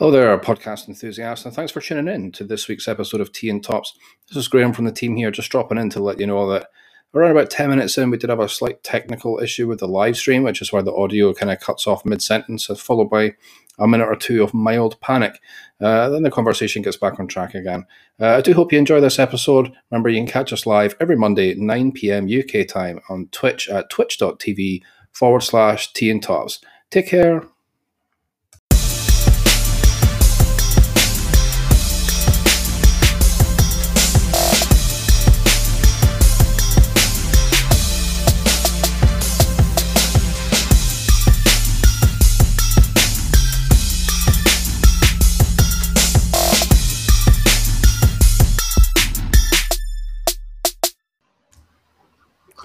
Hello there, podcast enthusiasts, and thanks for tuning in to this week's episode of Tea and Tops. This is Graham from the team here, just dropping in to let you know that around about 10 minutes in, we did have a slight technical issue with the live stream, which is why the audio kind of cuts off mid sentence, followed by a minute or two of mild panic. Uh, then the conversation gets back on track again. Uh, I do hope you enjoy this episode. Remember, you can catch us live every Monday, 9 p.m. UK time on Twitch at twitch.tv forward slash Tea and Tops. Take care.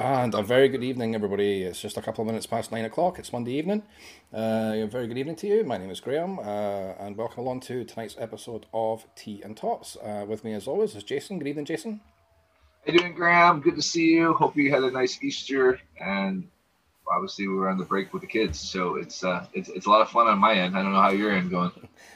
And a very good evening, everybody. It's just a couple of minutes past nine o'clock. It's Monday evening. Uh, a very good evening to you. My name is Graham, uh, and welcome along to tonight's episode of Tea and Tops. Uh, with me, as always, is Jason. Good evening, Jason. How you doing, Graham? Good to see you. Hope you had a nice Easter, and obviously we were on the break with the kids, so it's uh, it's it's a lot of fun on my end. I don't know how your end going.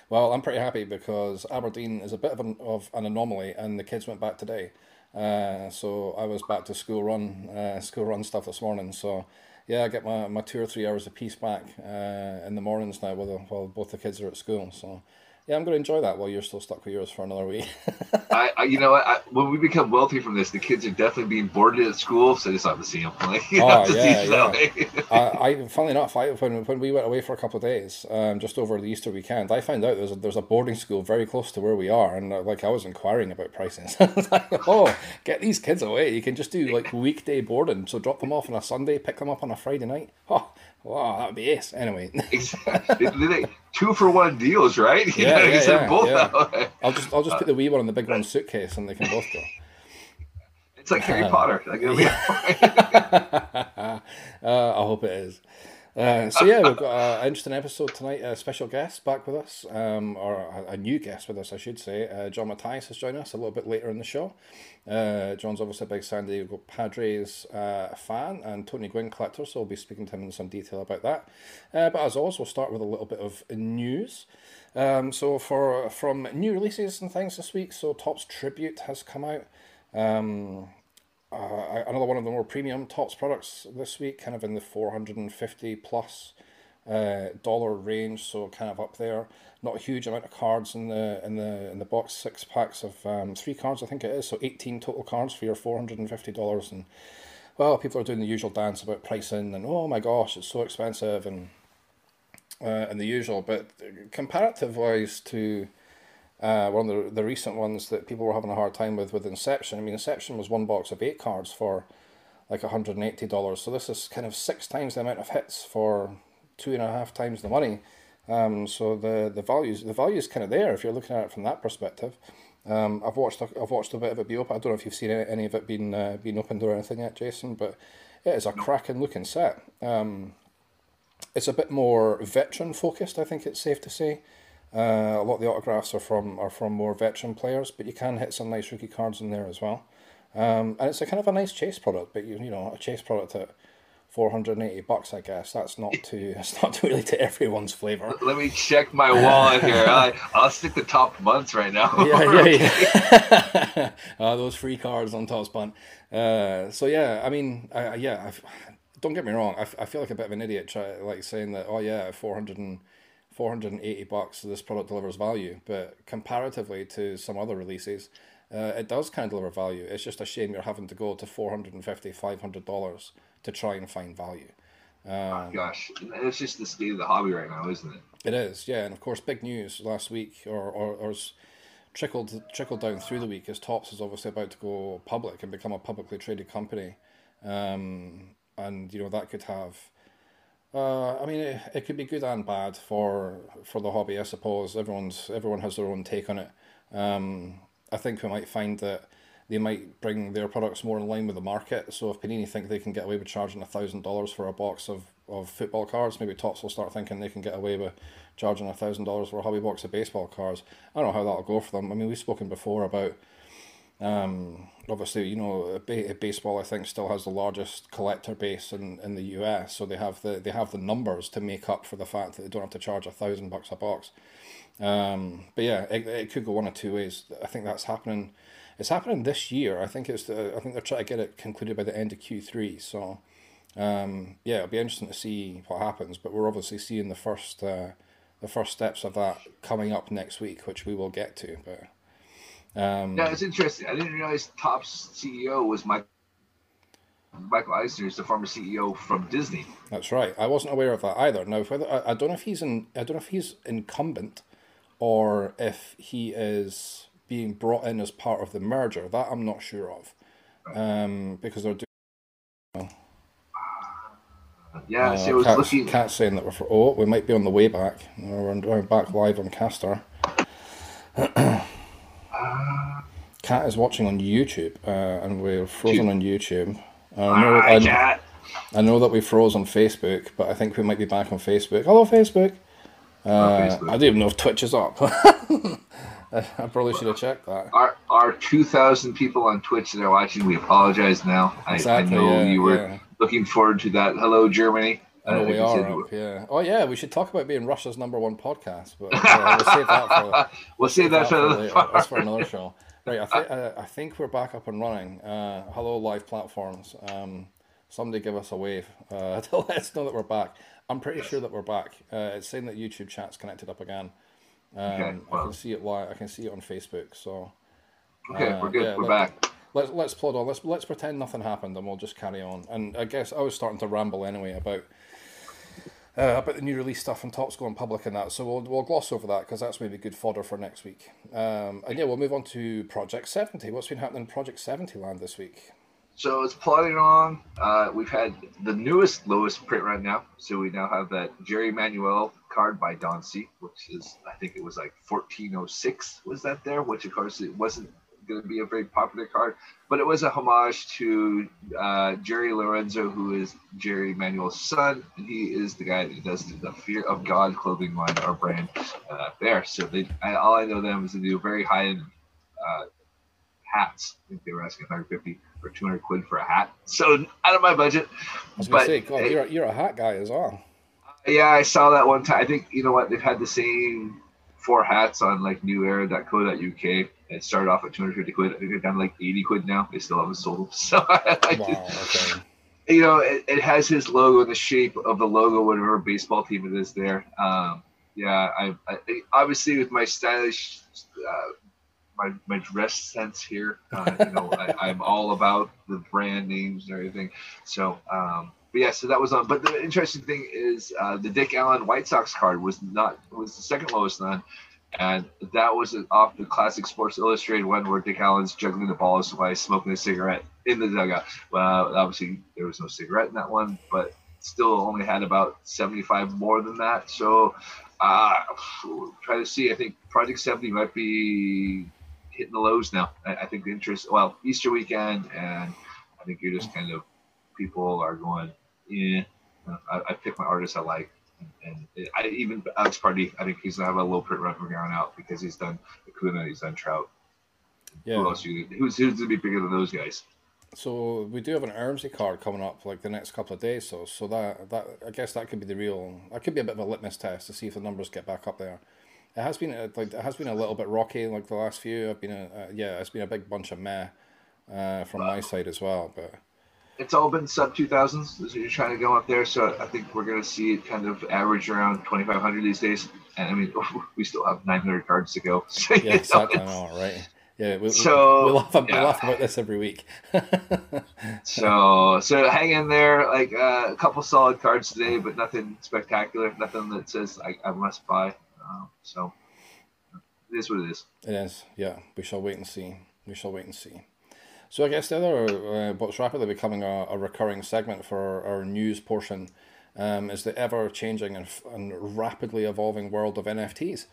Well, I'm pretty happy because Aberdeen is a bit of an, of an anomaly, and the kids went back today. Uh, so I was back to school run, uh, school run stuff this morning. So yeah, I get my, my two or three hours of peace back uh, in the mornings now while, while both the kids are at school. So yeah, I'm going to enjoy that while you're still stuck with yours for another week. I, I, you know, I, when we become wealthy from this, the kids are definitely being boarded at school, so I just have to see them. Oh yeah, yeah. I, I, funnily enough, I, when when we went away for a couple of days, um, just over the Easter weekend, I found out there's a, there's a boarding school very close to where we are, and uh, like I was inquiring about prices. I was like, oh, get these kids away! You can just do like weekday boarding, so drop them off on a Sunday, pick them up on a Friday night. Oh, Wow, that'd be it. Anyway, exactly. two for one deals, right? You yeah, yeah, yeah, both yeah. I'll just I'll just put the wee one in the big one suitcase, and they can both go. It's like Harry uh, Potter. Like, uh, I hope it is. Uh, so yeah, we've got an interesting episode tonight. A special guest back with us, um, or a, new guest with us, I should say. Uh, John Matthias has joined us a little bit later in the show. Uh, John's obviously a big San Diego Padres uh, fan and Tony Gwynn collector, so we'll be speaking to him in some detail about that. Uh, but as always, we'll start with a little bit of news. Um, so for from new releases and things this week, so Topps Tribute has come out. Um, uh, another one of the more premium Topps products this week, kind of in the 450 plus uh, dollar range, so kind of up there. Not a huge amount of cards in the in the in the box. Six packs of um, three cards, I think it is. So eighteen total cards for your four hundred and fifty dollars. And well, people are doing the usual dance about pricing and oh my gosh, it's so expensive and uh, and the usual. But comparative wise to uh, one of the, the recent ones that people were having a hard time with with Inception. I mean, Inception was one box of eight cards for like $180. So this is kind of six times the amount of hits for two and a half times the money. Um, so the the values the value is kind of there if you're looking at it from that perspective. Um, I've watched a, I've watched a bit of it be open. I don't know if you've seen any, of it being uh, opened or anything yet, Jason, but it is a cracking looking set. Um, it's a bit more veteran focused. I think it's safe to say. Uh, a lot of the autographs are from are from more veteran players, but you can hit some nice rookie cards in there as well. Um, and it's a kind of a nice chase product, but you you know a chase product at four hundred and eighty bucks. I guess that's not too it's not really to everyone's flavor. Let me check my wallet here. I I'll stick the top months right now. yeah, yeah, yeah. uh, those free cards on Topps Bunt. Uh, so yeah, I mean, I, yeah. I've, don't get me wrong. I, I feel like a bit of an idiot, try, like saying that. Oh yeah, four hundred and 480 bucks this product delivers value. But comparatively to some other releases uh, it does kind of deliver value. It's just a shame you're having to go to 450 500 dollars to try and find value. Um, oh, gosh. It's just the state of the hobby right now isn't it? It is yeah and of course big news last week or, or, or trickled trickled down through the week is Topps is obviously about to go public and become a publicly traded company. Um, and you know that could have uh, I mean, it, it could be good and bad for for the hobby, I suppose. Everyone's everyone has their own take on it. Um, I think we might find that they might bring their products more in line with the market. So if Panini think they can get away with charging thousand dollars for a box of, of football cards, maybe Topps will start thinking they can get away with charging thousand dollars for a hobby box of baseball cards. I don't know how that'll go for them. I mean, we've spoken before about Um, obviously, you know, baseball I think still has the largest collector base in, in the US, so they have the they have the numbers to make up for the fact that they don't have to charge a thousand bucks a box. Um, but yeah, it, it could go one of two ways. I think that's happening. It's happening this year. I think it's the, I think they're trying to get it concluded by the end of Q three. So um, yeah, it'll be interesting to see what happens. But we're obviously seeing the first uh, the first steps of that coming up next week, which we will get to. But um, yeah, it's interesting. I didn't realize Topps CEO was Mike. Michael Eisner is the former CEO from Disney. That's right. I wasn't aware of that either. Now, whether I, I don't know if he's in, I don't know if he's incumbent, or if he is being brought in as part of the merger. That I'm not sure of, um, because they're doing. yeah, uh, see, I was looking. Cat saying that we're for, oh, we might be on the way back. We're back live on Caster. Cat is watching on YouTube, uh, and we're frozen on YouTube. I know, I, I, know that we froze on Facebook, but I think we might be back on Facebook. Hello, Facebook. Uh, Facebook. I don't even know if Twitch is up. I probably should have checked that. Our our two thousand people on Twitch that are watching, we apologize now. Exactly, I, I know yeah, you were yeah. looking forward to that. Hello, Germany. I know uh, we are up, yeah. Oh yeah, we should talk about being Russia's number one podcast, but uh, we'll save that for. we'll save that, that for, later. That's for another show. Right, I, th- uh, I think we're back up and running. Uh, hello, live platforms. Um, somebody give us a wave uh, to let us know that we're back. I'm pretty sure that we're back. Uh, it's saying that YouTube chat's connected up again. Um, okay, well. I can see it live. I can see it on Facebook. So okay, we're good. Yeah, we're back. Let's let's plod on. Let's let's pretend nothing happened, and we'll just carry on. And I guess I was starting to ramble anyway about uh, about the new release stuff and Topps going public and that. So we'll, we'll gloss over that because that's maybe good fodder for next week. Um, and yeah, we'll move on to Project 70. What's been happening in Project 70 land this week? So it's plodding along. Uh, we've had the newest, lowest print right now. So we now have that Jerry Manuel card by Don C, which is, I think it was like 1406 was that there, which of course it wasn't going to be a very popular card, but it was a homage to uh, Jerry Lorenzo, who is Jerry Manuel's son, and he is the guy that does the Fear of God clothing line our brand uh, there. So they, I, all I know them is they do very high end uh, hats. I think they were asking 150 or 200 quid for a hat. So out of my budget. I was going to say, God, you're, you're a hat guy as well. Yeah, I saw that one time. I think you know what they've had the same four hats on like newera.co.uk it started off at 250 quid. I think they're down to like 80 quid now. They still haven't sold them. So I, wow, okay. you know, it, it, has his logo in the shape of the logo, whatever baseball team it is there. Um, yeah, I, I, obviously with my stylish, uh, my, my dress sense here, uh, you know, I, am all about the brand names and everything. So, um, but yeah, so that was on. But the interesting thing is, uh, the Dick Allen White Sox card was not was the second lowest on and that was off the classic Sports Illustrated one where Dick Allen's juggling the balls while smoking a cigarette in the dugout. Well, obviously there was no cigarette in that one, but still only had about 75 more than that. So uh, try to see. I think Project 70 might be hitting the lows now. I, I think the interest, well, Easter weekend, and I think you're just kind of people are going, yeah, I, I pick my artists I like and I, even Alex Pardee, I think he's gonna have a little print run from here on out because he's done Acuna, he's done Trout. Yeah. Who else? You, who's who's gonna be bigger than those guys? So we do have an Ermsey card coming up like the next couple of days. So so that that I guess that could be the real. That could be a bit of a litmus test to see if the numbers get back up there. It has been like it has been a little bit rocky like the last few. I've been a, uh, yeah, it's been a big bunch of meh uh, from wow. my side as well, but it's all been sub 2000s. So you're trying to go up there. So I think we're going to see it kind of average around 2,500 these days. And I mean, we still have 900 cards to go. So, yeah, exactly. Know, right. Yeah, we, so, we, laugh, yeah. we laugh about this every week. so, so hang in there. Like uh, a couple solid cards today, but nothing spectacular. Nothing that says I, I must buy. Uh, so it is what it is. It is. Yeah, we shall wait and see. We shall wait and see. So I guess the other, uh, what's rapidly becoming a, a recurring segment for our, our news portion um, is the ever changing and, and rapidly evolving world of NFTs.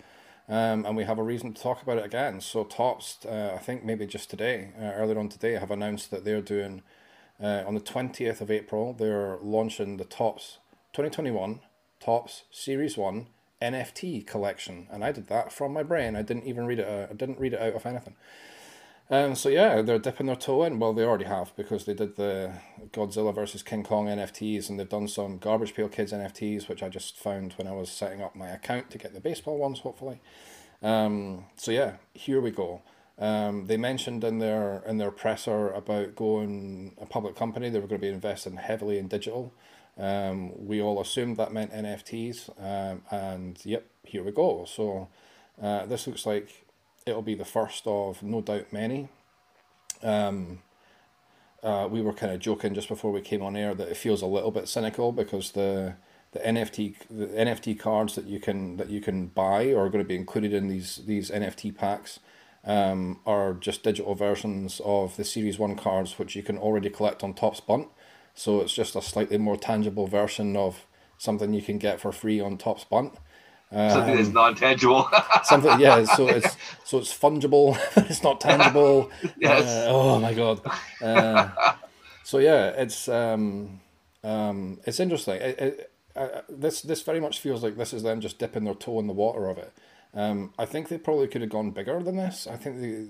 Um, and we have a reason to talk about it again. So Topps, uh, I think maybe just today, uh, earlier on today, have announced that they're doing, uh, on the 20th of April, they're launching the Topps 2021 Topps Series 1 NFT collection. And I did that from my brain. I didn't even read it. Uh, I didn't read it out of anything. Um, so yeah, they're dipping their toe in. Well, they already have because they did the Godzilla versus King Kong NFTs, and they've done some Garbage Pail Kids NFTs, which I just found when I was setting up my account to get the baseball ones, hopefully. Um, so yeah, here we go. Um, they mentioned in their in their presser about going a public company. They were going to be investing heavily in digital. Um, we all assumed that meant NFTs, um, and yep, here we go. So uh, this looks like it'll be the first of no doubt many. Um, uh, we were kind of joking just before we came on air that it feels a little bit cynical because the the NFT the NFT cards that you can that you can buy are going to be included in these these NFT packs um, are just digital versions of the Series 1 cards, which you can already collect on Topps Bunt. So it's just a slightly more tangible version of something you can get for free on Topps Bunt. Um, something that's non-tangible. something, yeah. So it's so it's fungible. it's not tangible. yes. Uh, oh my god. Uh, so yeah, it's um, um, it's interesting. It, it, uh, this this very much feels like this is them just dipping their toe in the water of it. Um, I think they probably could have gone bigger than this. I think they,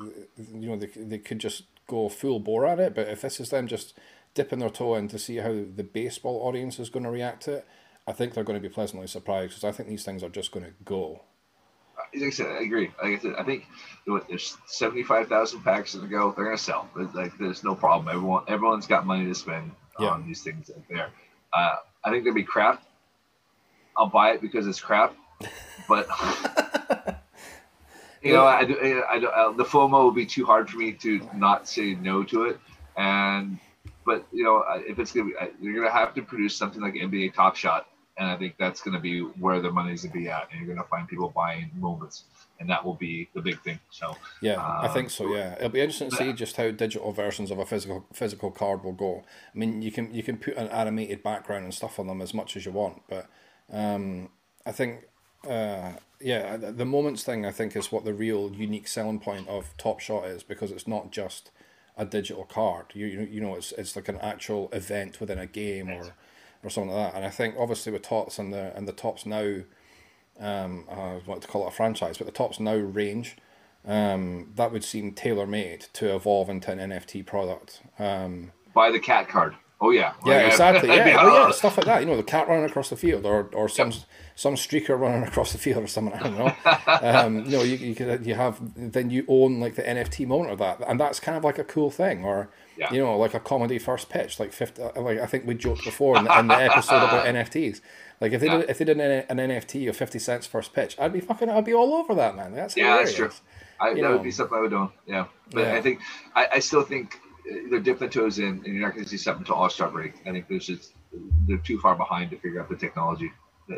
you know, they, they could just go full bore at it. But if this is them just dipping their toe in to see how the baseball audience is going to react to it, I think they're going to be pleasantly surprised because I think these things are just going to go. Like I said, I agree. Like I said, I think there's seventy five thousand packs to go. They're going to sell. Like there's no problem. Everyone everyone's got money to spend yeah. on these things out there. Uh, I think they'll be crap. I'll buy it because it's crap, but you know, I, I, I, uh, the FOMO will be too hard for me to not say no to it. And but you know, if it's gonna be, you're gonna have to produce something like NBA Top Shot, and I think that's gonna be where the money's gonna be at, and you're gonna find people buying moments, and that will be the big thing. So yeah, um, I think so. Yeah, it'll be interesting to see just how digital versions of a physical physical card will go. I mean, you can you can put an animated background and stuff on them as much as you want, but um, I think uh, yeah, the moments thing I think is what the real unique selling point of Top Shot is because it's not just a digital card. You you know it's it's like an actual event within a game or or something like that. And I think obviously with Topps and the and the Topps now, um, I want to call it a franchise, but the Topps now range, um, that would seem tailor made to evolve into an NFT product. Um, Buy the cat card. Oh yeah, yeah, exactly. Yeah, oh, yeah, stuff like that. You know, the cat running across the field, or or some yep. some streaker running across the field, or something. I don't know. um, you know, you you could, you have then you own like the NFT moment of that, and that's kind of like a cool thing. Or yeah. you know, like a comedy first pitch, like fifty. Uh, like I think we joked before in the, in the episode about NFTs. Like if they yeah. did if they did an, an NFT of fifty cents first pitch, I'd be fucking I'd be all over that man. That's yeah, hilarious. that's true. I, that know. would be something I would do. Yeah, but yeah. I think I, I still think uh, they're dipping toes in, and you're not going to see something until All Star break. I think there's just they're too far behind to figure out the technology.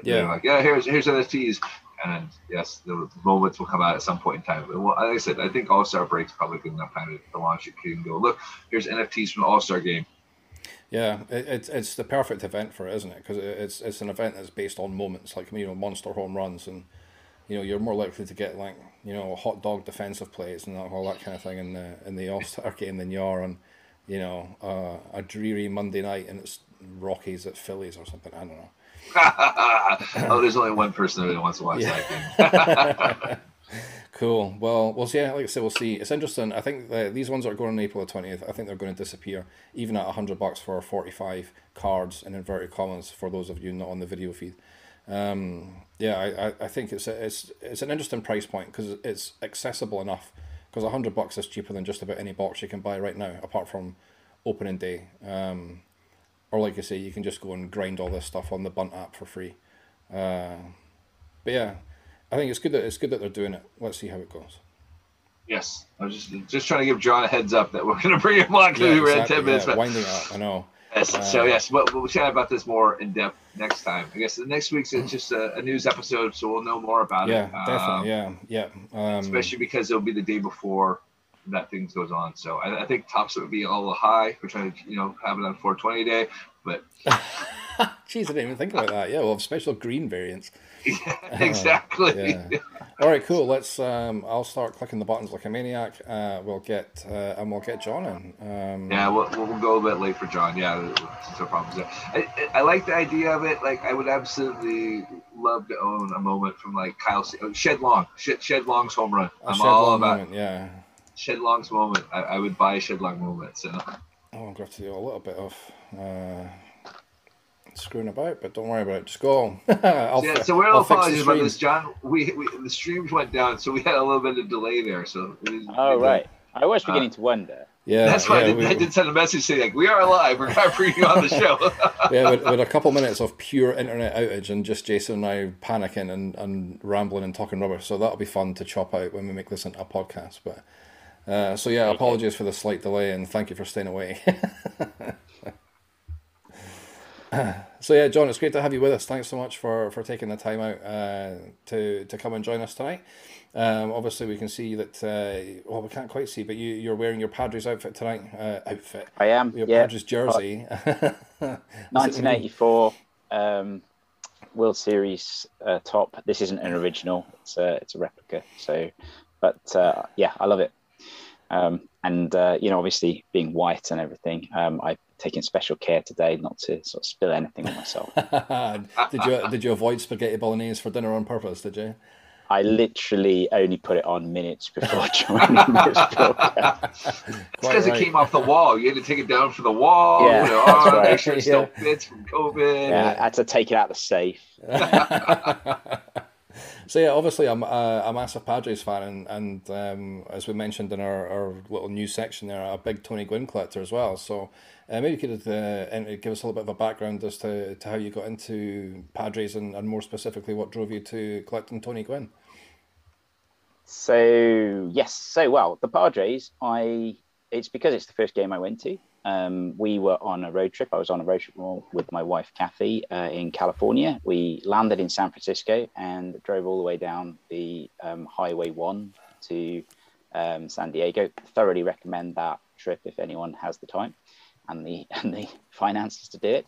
Yeah, like yeah, here's here's NFTs, and yes, the moments will come out at some point in time. But well, like I said, I think All Star break's probably good enough time to launch it. You can go look, here's NFTs from the All Star game. Yeah, it, it's it's the perfect event for it, isn't it? Because it's it's an event that's based on moments, like you know, monster home runs, and you know, you're more likely to get like you know hot dog defensive plays and all that kind of thing in the in the All Star game than you are on you know uh, a dreary Monday night and it's Rockies at Phillies or something. I don't know. oh, there's only one person that wants to watch yeah. that game. cool. Well, we'll see. Like I said, we'll see. It's interesting. I think these ones are going on April the twentieth. I think they're going to disappear, even at hundred bucks for forty-five cards in inverted commas. For those of you not on the video feed, um, yeah, I, I think it's a, it's it's an interesting price point because it's accessible enough. Because a hundred bucks is cheaper than just about any box you can buy right now, apart from opening day. Um, or like I say, you can just go and grind all this stuff on the Bunt app for free. Uh, but yeah, I think it's good that it's good that they're doing it. Let's see how it goes. Yes, I was just just trying to give John a heads up that we're going to bring him on because yeah, we were exactly, at ten minutes. Yeah, winding up, I know. Yes, uh, so yes, but we'll chat about this more in depth next time. I guess the next week's is just a, a news episode, so we'll know more about yeah, it. Yeah, definitely. Um, yeah, yeah. Um, especially because it'll be the day before that thing goes on. So I, I think Topps would be a little high. We're trying to, you know, have it on 420 day, but. Jeez, I didn't even think about that. Yeah, we'll have special green variants. Yeah, exactly. Uh, yeah. All right, cool. Let's. Um, I'll start clicking the buttons like a maniac. Uh, we'll get uh, and we'll get John in. Um, yeah, we'll, we'll go a bit late for John. Yeah, no problems there. I, I like the idea of it. Like, I would absolutely love to own a moment from like Kyle Shed Long, Shed, Shed Long's home run. I'm all about. Moment, yeah Shed Long's moment. I, I would buy Shed Long moment. So. Oh, I'm going to have to do a little bit of uh, screwing about, but don't worry about it. Just go. yeah, so we're all apologies about this, John. We, we the streams went down, so we had a little bit of delay there. So. oh right. I was beginning uh, to wonder. Yeah, that's why yeah, I, did, we, I, did, send a message saying like, "We are alive. We're not bringing on the show." yeah, with, with, a couple minutes of pure internet outage and just Jason and I panicking and, and rambling and talking rubbish. So that'll be fun to chop out when we make this into a podcast. But uh, so yeah, apologies for the slight delay and thank you for staying away. so yeah, John, it's great to have you with us. Thanks so much for, for taking the time out uh, to to come and join us tonight. Um, obviously, we can see that. Uh, well, we can't quite see, but you you're wearing your Padres outfit tonight. Uh, outfit. I am. Your yeah. Padres jersey. 1984 um, World Series uh, top. This isn't an original. It's a it's a replica. So, but uh, yeah, I love it. Um, and uh, you know, obviously being white and everything, um, I've taken special care today not to sort of spill anything on myself. did you did you avoid spaghetti bolognese for dinner on purpose? Did you? I literally only put it on minutes before joining this podcast. It's because right. it came off the wall. You had to take it down from the wall. Yeah, you know, oh, right. make sure it still yeah. fits from COVID. Yeah, I had to take it out of the safe. So yeah, obviously I'm a, a massive Padres fan, and, and um, as we mentioned in our, our little news section there, a big Tony Gwynn collector as well. So uh, maybe you could uh, give us a little bit of a background as to, to how you got into Padres and, and more specifically what drove you to collecting Tony Gwynn. So yes, so well the Padres. I it's because it's the first game I went to. Um, we were on a road trip. I was on a road trip with my wife Kathy uh, in California. We landed in San Francisco and drove all the way down the um, Highway One to um, San Diego. Thoroughly recommend that trip if anyone has the time and the and the finances to do it.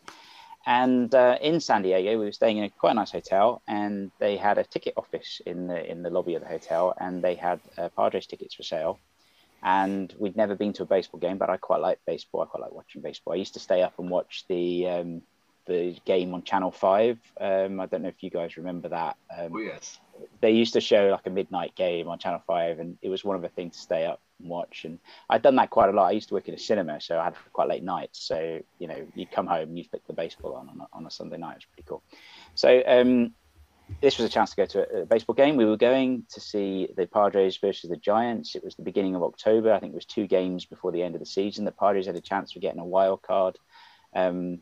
And uh, in San Diego, we were staying in a quite nice hotel, and they had a ticket office in the in the lobby of the hotel, and they had uh, Padres tickets for sale. And we'd never been to a baseball game, but I quite like baseball. I quite like watching baseball. I used to stay up and watch the um, the game on Channel Five. Um, I don't know if you guys remember that. Um, oh yes. They used to show like a midnight game on Channel Five, and it was one of the things to stay up and watch. And I'd done that quite a lot. I used to work in a cinema, so I had quite late nights. So you know, you'd come home, you flick the baseball on on a, on a Sunday night. It was pretty cool. So um, this was a chance to go to a, baseball game. We were going to see the Padres versus the Giants. It was the beginning of October. I think it was two games before the end of the season. The Padres had a chance for getting a wild card um,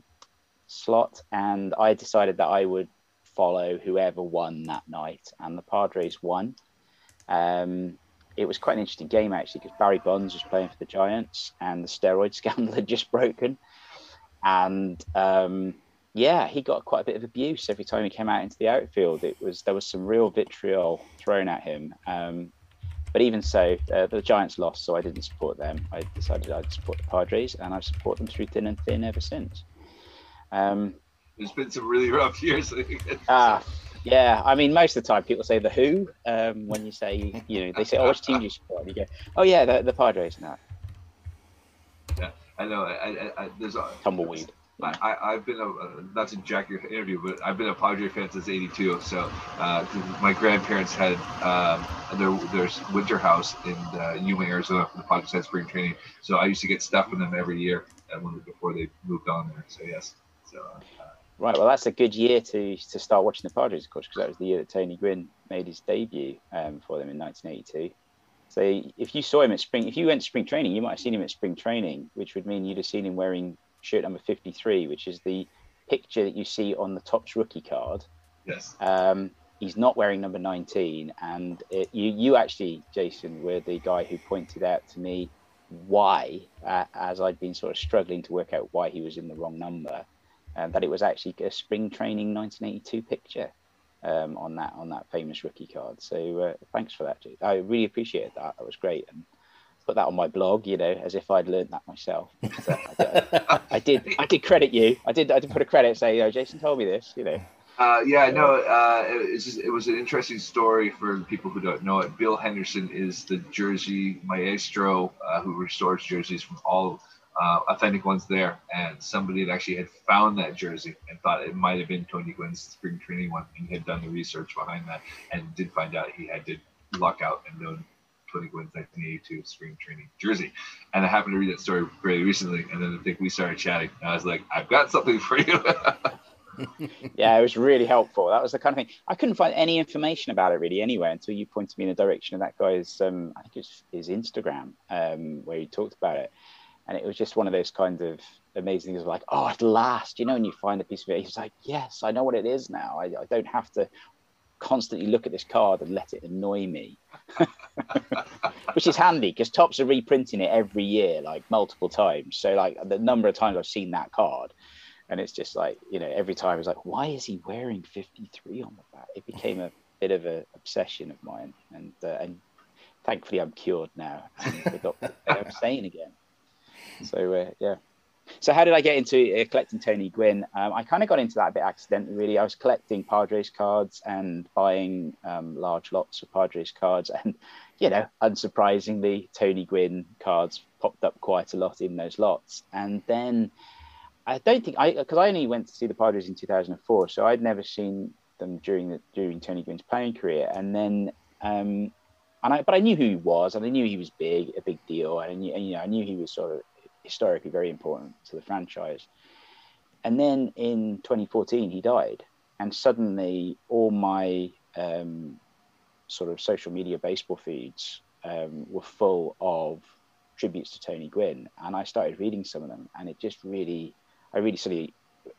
slot, and I decided that I would follow whoever won that night, and the Padres won. Um, it was quite an interesting game actually because Barry Bonds was playing for the Giants and the steroid scandal had just broken, and um, yeah, he got quite a bit of abuse every time he came out into the outfield. It was there was some real vitriol thrown at him. Um, but even so, uh, the Giants lost, so I didn't support them. I decided I'd support the Padres, and I've supported them through thin and thin ever since. Um, There's been some really rough years. Ah, yeah, I mean, most of the time people say the Who um, when you say, you know, they say, "Oh, which team do you support?" And you go, "Oh yeah, the, the Padres." No. Yeah, I know. I, I, I there's a tumbleweed. I, I've been a not to jack your interview, but I've been a Padre fan since '82. So uh, my grandparents had um, their their winter house in uh, Yuma, Arizona. For the Padres had spring training, so I used to get stuff from them every year before they moved on there. So yes, so. Uh, Right, well, that's a good year to to start watching the Padres, of course, because that was the year that Tony Gwynn made his debut um, for them in 1982. So if you saw him at spring, if you went to spring training, you might have seen him at spring training, which would mean you'd have seen him wearing shirt number 53, which is the picture that you see on the Topps rookie card. Yes. Um, he's not wearing number 19, and it, you you actually, Jason, were the guy who pointed out to me why, uh, as I'd been sort of struggling to work out why he was in the wrong number um, that it was actually a spring training 1982 picture um, on that on that famous rookie card. So uh, thanks for that, I really appreciated that. That was great, and put that on my blog, you know, as if I'd learned that myself. So I, I, did, I did credit you. I did, I did put a credit say, oh, Jason told me this, you know. Uh, yeah, no, uh, it, just, it was an interesting story for people who don't know it. Bill Henderson is the Jersey maestro uh, who restores jerseys from all uh, authentic ones there, and somebody had actually had found that jersey and thought it might have been Tony Gwynn's spring training one, and had done the research behind that, and did find out he had to luck out and known Tony Gwynn's 1982 spring training jersey. And I happened to read that story very recently, and then I think we started chatting. I was like, I've got something for you. yeah, it was really helpful. That was the kind of thing I couldn't find any information about it really anywhere until you pointed me in the direction of that guy's, um, I think it's his Instagram, um, where he talked about it. And it was just one of those kind of amazing things like, oh, at last, you know, and you find a piece of it. He's like, yes, I know what it is now. I, I don't have to constantly look at this card and let it annoy me, which is handy because Topps are reprinting it every year, like multiple times. So, like the number of times I've seen that card, and it's just like you know, every time it's like, why is he wearing fifty three on the back? It became a bit of an obsession of mine, and uh, and thankfully I'm cured now and the doctor I'm sane again. So uh, yeah. So how did I get into uh, collecting Tony Gwynn? Um, I kind of got into that a bit accidentally, really. I was collecting Padres cards and buying um, large lots of Padres cards, and you know, unsurprisingly, Tony Gwynn cards popped up quite a lot in those lots. And then I don't think I, because I only went to see the Padres in 2004, so I'd never seen them during the during Tony Gwynn's playing career. And then, um, and I, but I knew who he was, and I knew he was big, a big deal, and and, you know, I knew he was sort of historically very important to the franchise. And then in 2014, he died, and suddenly all my um, sort of social media baseball feeds um, were full of tributes to Tony Gwynn, and I started reading some of them, and it just really, I really sort of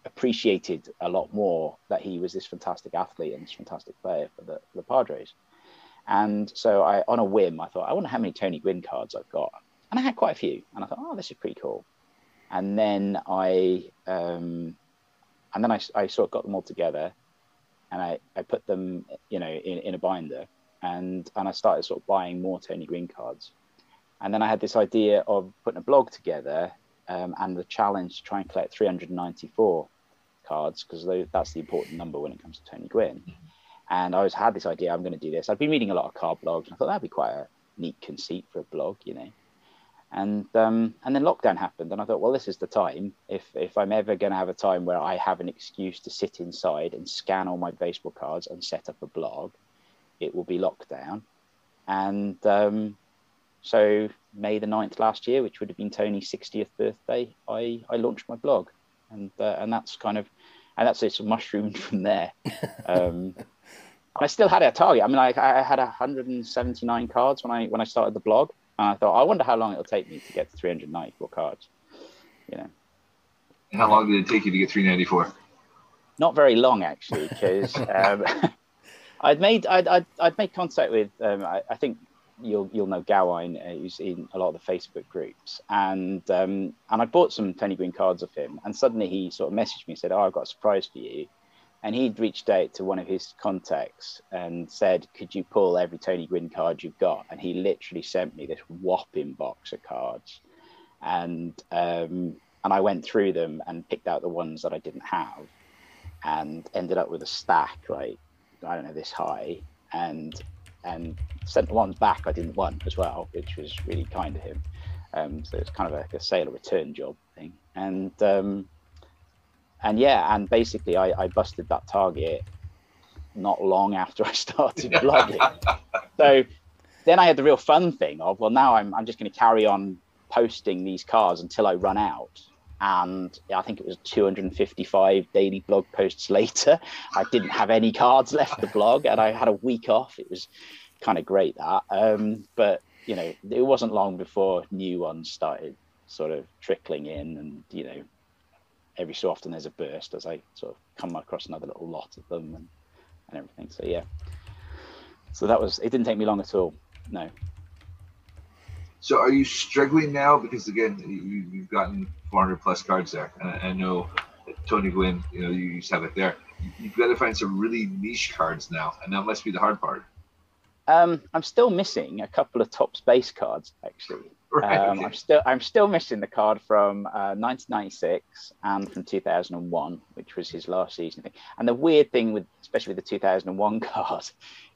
appreciated a lot more that he was this fantastic athlete and this fantastic player for the, for the Padres. And so I, on a whim, I thought, I wonder how many Tony Gwynn cards I've got and I had quite a few, and I thought, oh, this is pretty cool. And then I, um, and then I, I sort of got them all together, and I, I put them, you know, in, in a binder, and and I started sort of buying more Tony Gwynn cards, and then I had this idea of putting a blog together, um, and the challenge to try and collect 394 cards because that's the important number when it comes to Tony Gwynn. And I always had this idea, I'm going to do this. I've been reading a lot of card blogs, and I thought that'd be quite a neat conceit for a blog, you know. And um, and then lockdown happened, and I thought, well, this is the time. If if I'm ever going to have a time where I have an excuse to sit inside and scan all my baseball cards and set up a blog, it will be lockdown. And um, so May the 9th last year, which would have been Tony's 60th birthday, I, I launched my blog, and uh, and that's kind of and that's it's mushroomed from there. Um, I still had a target. I mean, I, I had 179 cards when I when I started the blog, and I thought, I wonder how long it'll take me to get to 394 cards. You know. How long did it take you to get 394? Not very long, actually, because um, I'd made I'd, I'd, I'd, made contact with um, I, I, think you'll you'll know Gawain, uh, who's in a lot of the Facebook groups, and um, and I bought some Tony Gwynn cards of him, and suddenly he sort of messaged me and said, "Oh, I've got a surprise for you." And he'd reached out to one of his contacts and said, "Could you pull every Tony Gwynn card you've got?" And he literally sent me this whopping box of cards, and um, and I went through them and picked out the ones that I didn't have, and ended up with a stack like I don't know this high, and and sent the ones back I didn't want as well, which was really kind of him. Um, so it's kind of like a sale or return job thing, and um, and yeah, and basically I, I busted that target not long after I started blogging. so then I had the real fun thing of well now I'm I'm just going to carry on posting these cards until I run out. And I think it was 255 daily blog posts later. I didn't have any cards left to blog, and I had a week off. It was kind of great that. Um, but you know, it wasn't long before new ones started sort of trickling in, and you know, every so often there's a burst as I sort of come across another little lot of them and, and everything. So yeah. So that was it didn't take me long at all. No. So are you struggling now? Because again, you, have gotten 400 plus cards there. And I, I know Tony Gwynn, you know, you used to have it there. You've got to find some really niche cards now, and that must be the hard part. Um, I'm still missing a couple of top base cards actually. Right. Um, I'm still I'm still missing the card from uh, 1996 and from 2001, which was his last season thing. And the weird thing with especially with the 2001 card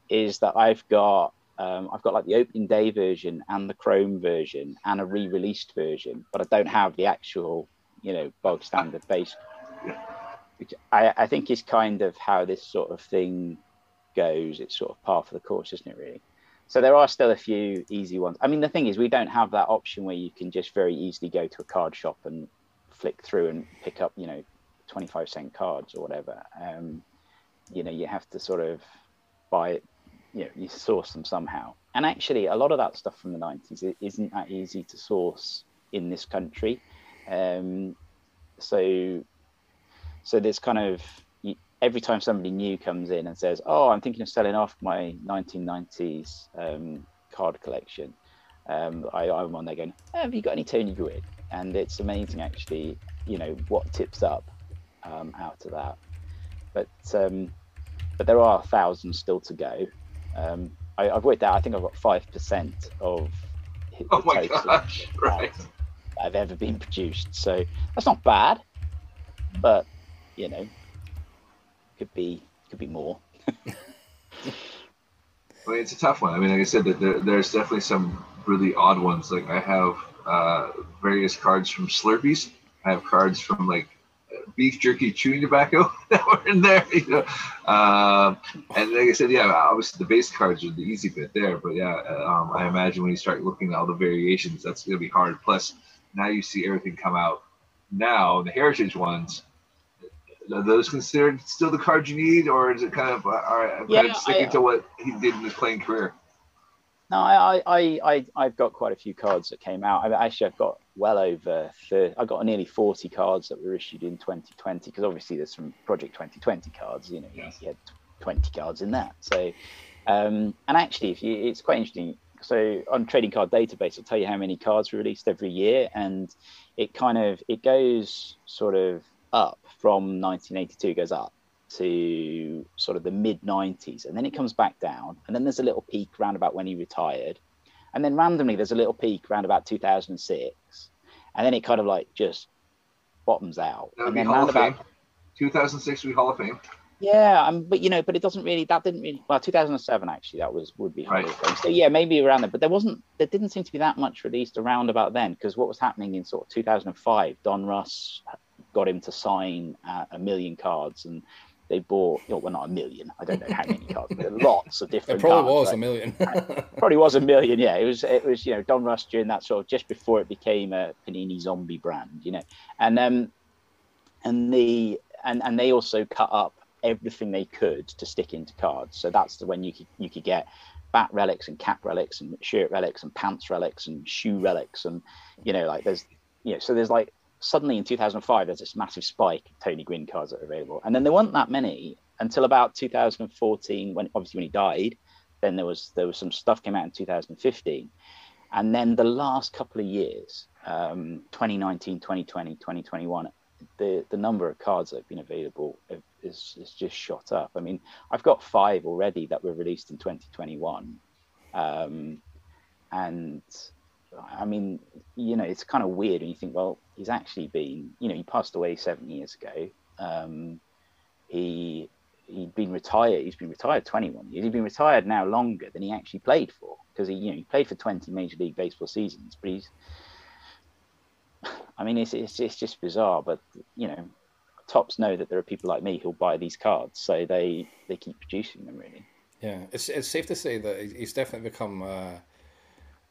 is that I've got um, I've got like the opening day version and the Chrome version and a re-released version, but I don't have the actual you know bog standard base. Which I, I think is kind of how this sort of thing goes. It's sort of par for the course, isn't it? Really. So there are still a few easy ones. I mean, the thing is, we don't have that option where you can just very easily go to a card shop and flick through and pick up, you know, 25 cent cards or whatever. Um, you know, you have to sort of buy it, you know, you source them somehow. And actually, a lot of that stuff from the 90s isn't that easy to source in this country. Um, so, so there's kind of every time somebody new comes in and says, "Oh, I'm thinking of selling off my 1990s um, card collection," um, I, am on there going, "Have you got any Tony Gwynn?" And it's amazing, actually, you know what tips up um, out of that. But um, but there are thousands still to go. Um, I, have worked out. I think I've got five percent of the oh my gosh, right. that have ever been produced. So that's not bad, but you know could be could be more. I mean, it's a tough one. I mean, like I said, that there, there's definitely some really odd ones. Like I have uh, various cards from Slurpees. I have cards from like beef jerky chewing tobacco that were in there. You know, um, and like I said, yeah, obviously the base cards are the easy bit there. But yeah, um, I imagine when you start looking at all the variations, that's going to be hard. Plus, now you see everything come out. Now the heritage ones are those considered still the cards you need, or is it kind of uh, kind yeah, of sticking I, to what he did in his playing career? No, I, I, I, I've got quite a few cards that came out. I actually, I've got well over 30, I got nearly 40 cards that were issued in 2020 because obviously there's some Project 2020 cards. You know, you had 20 cards in that. So, um, and actually, if you, it's quite interesting. So on Trading Card Database, it'll tell you how many cards were released every year, and it kind of it goes sort of up from 1982 goes up to sort of the mid 90s and then it comes back down and then there's a little peak around about when he retired and then randomly there's a little peak around about 2006 and then it kind of like just bottoms out That'd and then Hall about 2006 we be Hall of Fame yeah, um, but you know, but it doesn't really. That didn't really. Well, 2007 actually, that was would be right. So yeah, maybe around there. But there wasn't. There didn't seem to be that much released around about then because what was happening in sort of 2005, Donruss got him to sign uh, a million cards, and they bought, you know, well, not a million. I don't know how many cards, but lots of different. It probably cards, was right? a million. probably was a million. Yeah, it was. It was you know Donruss during that sort of just before it became a Panini Zombie brand, you know, and um, and the and and they also cut up everything they could to stick into cards. So that's the when you could you could get bat relics and cap relics and shirt relics and pants relics and shoe relics and you know like there's you know so there's like suddenly in 2005 there's this massive spike of Tony Gwynn cards that are available, and then there weren't that many until about 2014 when obviously when he died. Then there was there was some stuff came out in 2015, and then the last couple of years, um, 2019, 2020, 2021, the the number of cards that have been available is is just shot up. I mean, I've got five already that were released in 2021, um, and I mean, you know, it's kind of weird when you think, well, he's actually been, you know, he passed away seven years ago. Um, he he'd been retired. He's been retired 21 years. He's been retired now longer than he actually played for because he, you know, he played for 20 Major League Baseball seasons. But he's, I mean, it's it's, it's just bizarre. But you know, Topps know that there are people like me who'll buy these cards, so they they keep producing them. Really. Yeah, it's it's safe to say that he's definitely become. Uh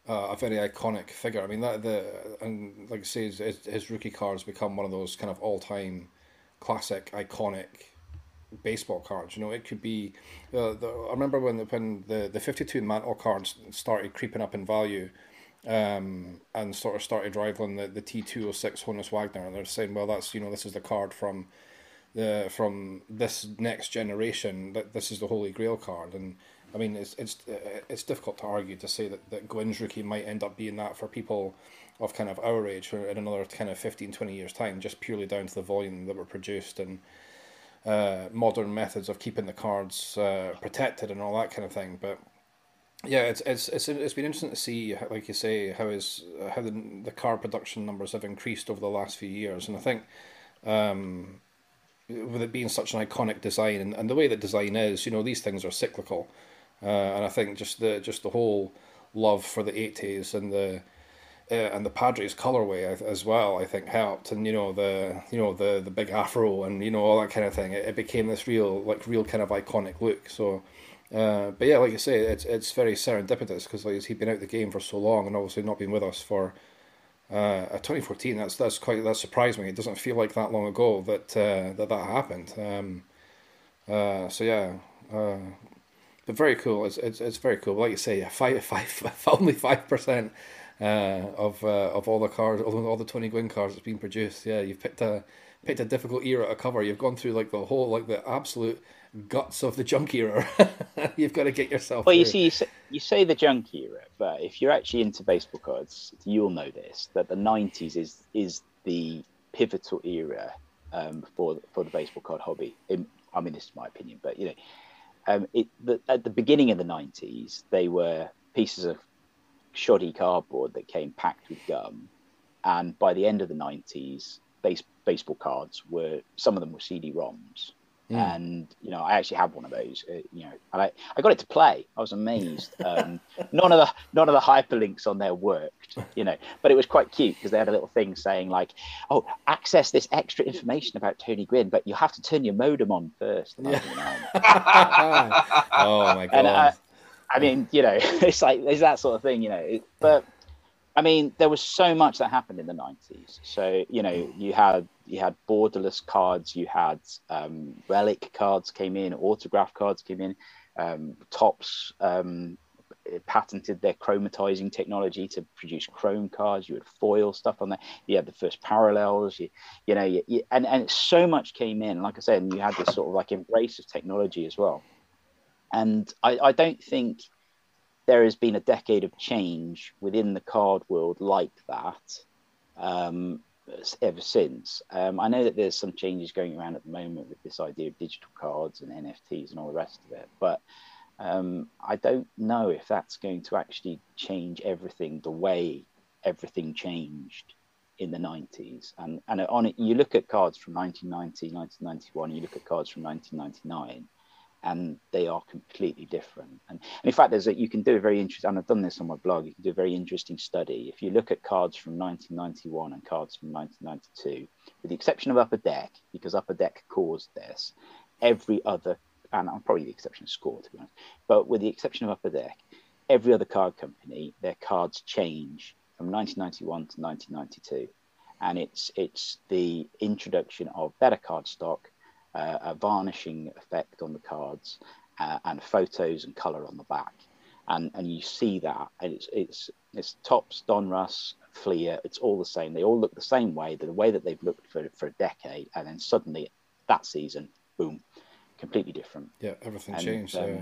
uh, a very iconic figure. I mean, that the and like I say, his, his rookie cards become one of those kind of all time classic, iconic baseball cards. You know, it could be. Uh, the, I remember when the, when the the fifty two mantle cards started creeping up in value. Um, and sort of started rivaling the, the T two oh six Honus Wagner, and they're saying, well, that's you know this is the card from the from this next generation. That this is the Holy Grail card, and I mean, it's it's it's difficult to argue to say that, that Gwynn's rookie might end up being that for people of kind of our age in another kind of 15, 20 years time, just purely down to the volume that were produced and uh, modern methods of keeping the cards uh, protected and all that kind of thing. But yeah, it's it's it's it's been interesting to see, like you say, how is how the the card production numbers have increased over the last few years, and I think. Um, with it being such an iconic design and, and the way that design is, you know, these things are cyclical. Uh, and I think just the just the whole love for the eighties and the uh, and the Padres colorway as well, I think helped. And you know the you know the the big afro and you know all that kind of thing. It, it became this real like real kind of iconic look. So Uh, but yeah, like you say, it's it's very serendipitous because like he'd been out the game for so long and obviously not been with us for uh, 2014. That's that's quite that surprised me. It doesn't feel like that long ago that uh, that that happened. Um, uh, so yeah, uh, but very cool. It's, it's it's very cool. Like you say, five five only five percent uh, of uh, of all the cars, all, all the Tony Gwynn cars that's been produced. Yeah, you've picked a picked a difficult era to cover. You've gone through like the whole like the absolute guts of the junk era. You've got to get yourself. Well, through. you see, you say, you say the junk era, but if you're actually into baseball cards, you'll know this that the '90s is is the pivotal era um, for for the baseball card hobby. In, I mean, this is my opinion, but you know, um, it, the, at the beginning of the '90s, they were pieces of shoddy cardboard that came packed with gum, and by the end of the '90s, base, baseball cards were some of them were CD-ROMs Mm. And you know, I actually had one of those. Uh, you know, and I, I got it to play. I was amazed. Um, none of the none of the hyperlinks on there worked. You know, but it was quite cute because they had a little thing saying like, "Oh, access this extra information about Tony Gwynn, but you have to turn your modem on first. Yeah. oh my god. And, uh, I mean, you know, it's like it's that sort of thing. You know, but I mean, there was so much that happened in the '90s. So you know, you had you had borderless cards, you had um, relic cards came in, autograph cards came in. Um, Topps um, patented their chromatizing technology to produce chrome cards. You had foil stuff on there. You had the first parallels. You, you know, you, you, and and so much came in. Like I said, and you had this sort of like embrace of technology as well. And I, I don't think there has been a decade of change within the card world like that um, ever since. Um, I know that there's some changes going around at the moment with this idea of digital cards and NFTs and all the rest of it, but um, I don't know if that's going to actually change everything the way everything changed in the 90s. And, and on it, you look at cards from 1990, 1991, you look at cards from 1999 and they are completely different. And, and in fact, there's a, you can do a very interesting, and I've done this on my blog, you can do a very interesting study. If you look at cards from 1991 and cards from 1992, with the exception of Upper Deck, because Upper Deck caused this, every other, and I'm probably the exception of Score, to be honest, but with the exception of Upper Deck, every other card company, their cards change from 1991 to 1992. And it's it's the introduction of better card stock, uh, a varnishing effect on the cards uh, and photos and color on the back. And, and you see that, and it's it's it's Topps, Donruss, Fleer. It's all the same. They all look the same way. The way that they've looked for for a decade, and then suddenly that season, boom, completely different. Yeah, everything and, changed. Um, yeah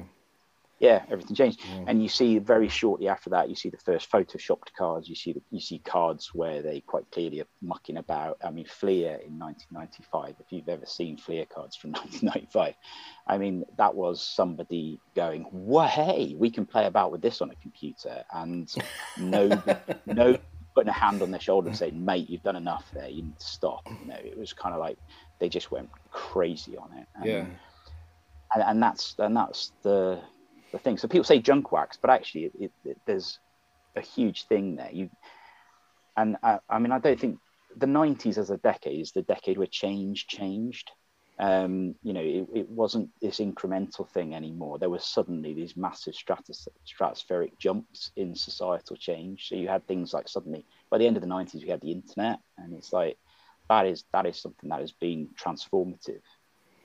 yeah, everything changed. Mm. And you see very shortly after that, you see the first photoshopped cards. You see the, you see cards where they quite clearly are mucking about. I mean, Fleer in 1995. If you've ever seen Fleer cards from 1995, I mean that was somebody going, "Well, hey, we can play about with this on a computer," and no, no putting a hand on their shoulder and saying, "Mate, you've done enough there. You need to stop." You know, it was kind of like they just went crazy on it. And, yeah. And, and that's and that's the the thing. So people say junk wax, but actually, it, it, it, there's a huge thing there. You and I, I, mean, I don't think the '90s as a decade is the decade where change changed. Um, you know, it, wasn't this incremental thing anymore. There was suddenly these massive stratos- stratospheric jumps in societal change. So you had things like suddenly by the end of the '90s, we had the internet, and it's like that is that is something that has been transformative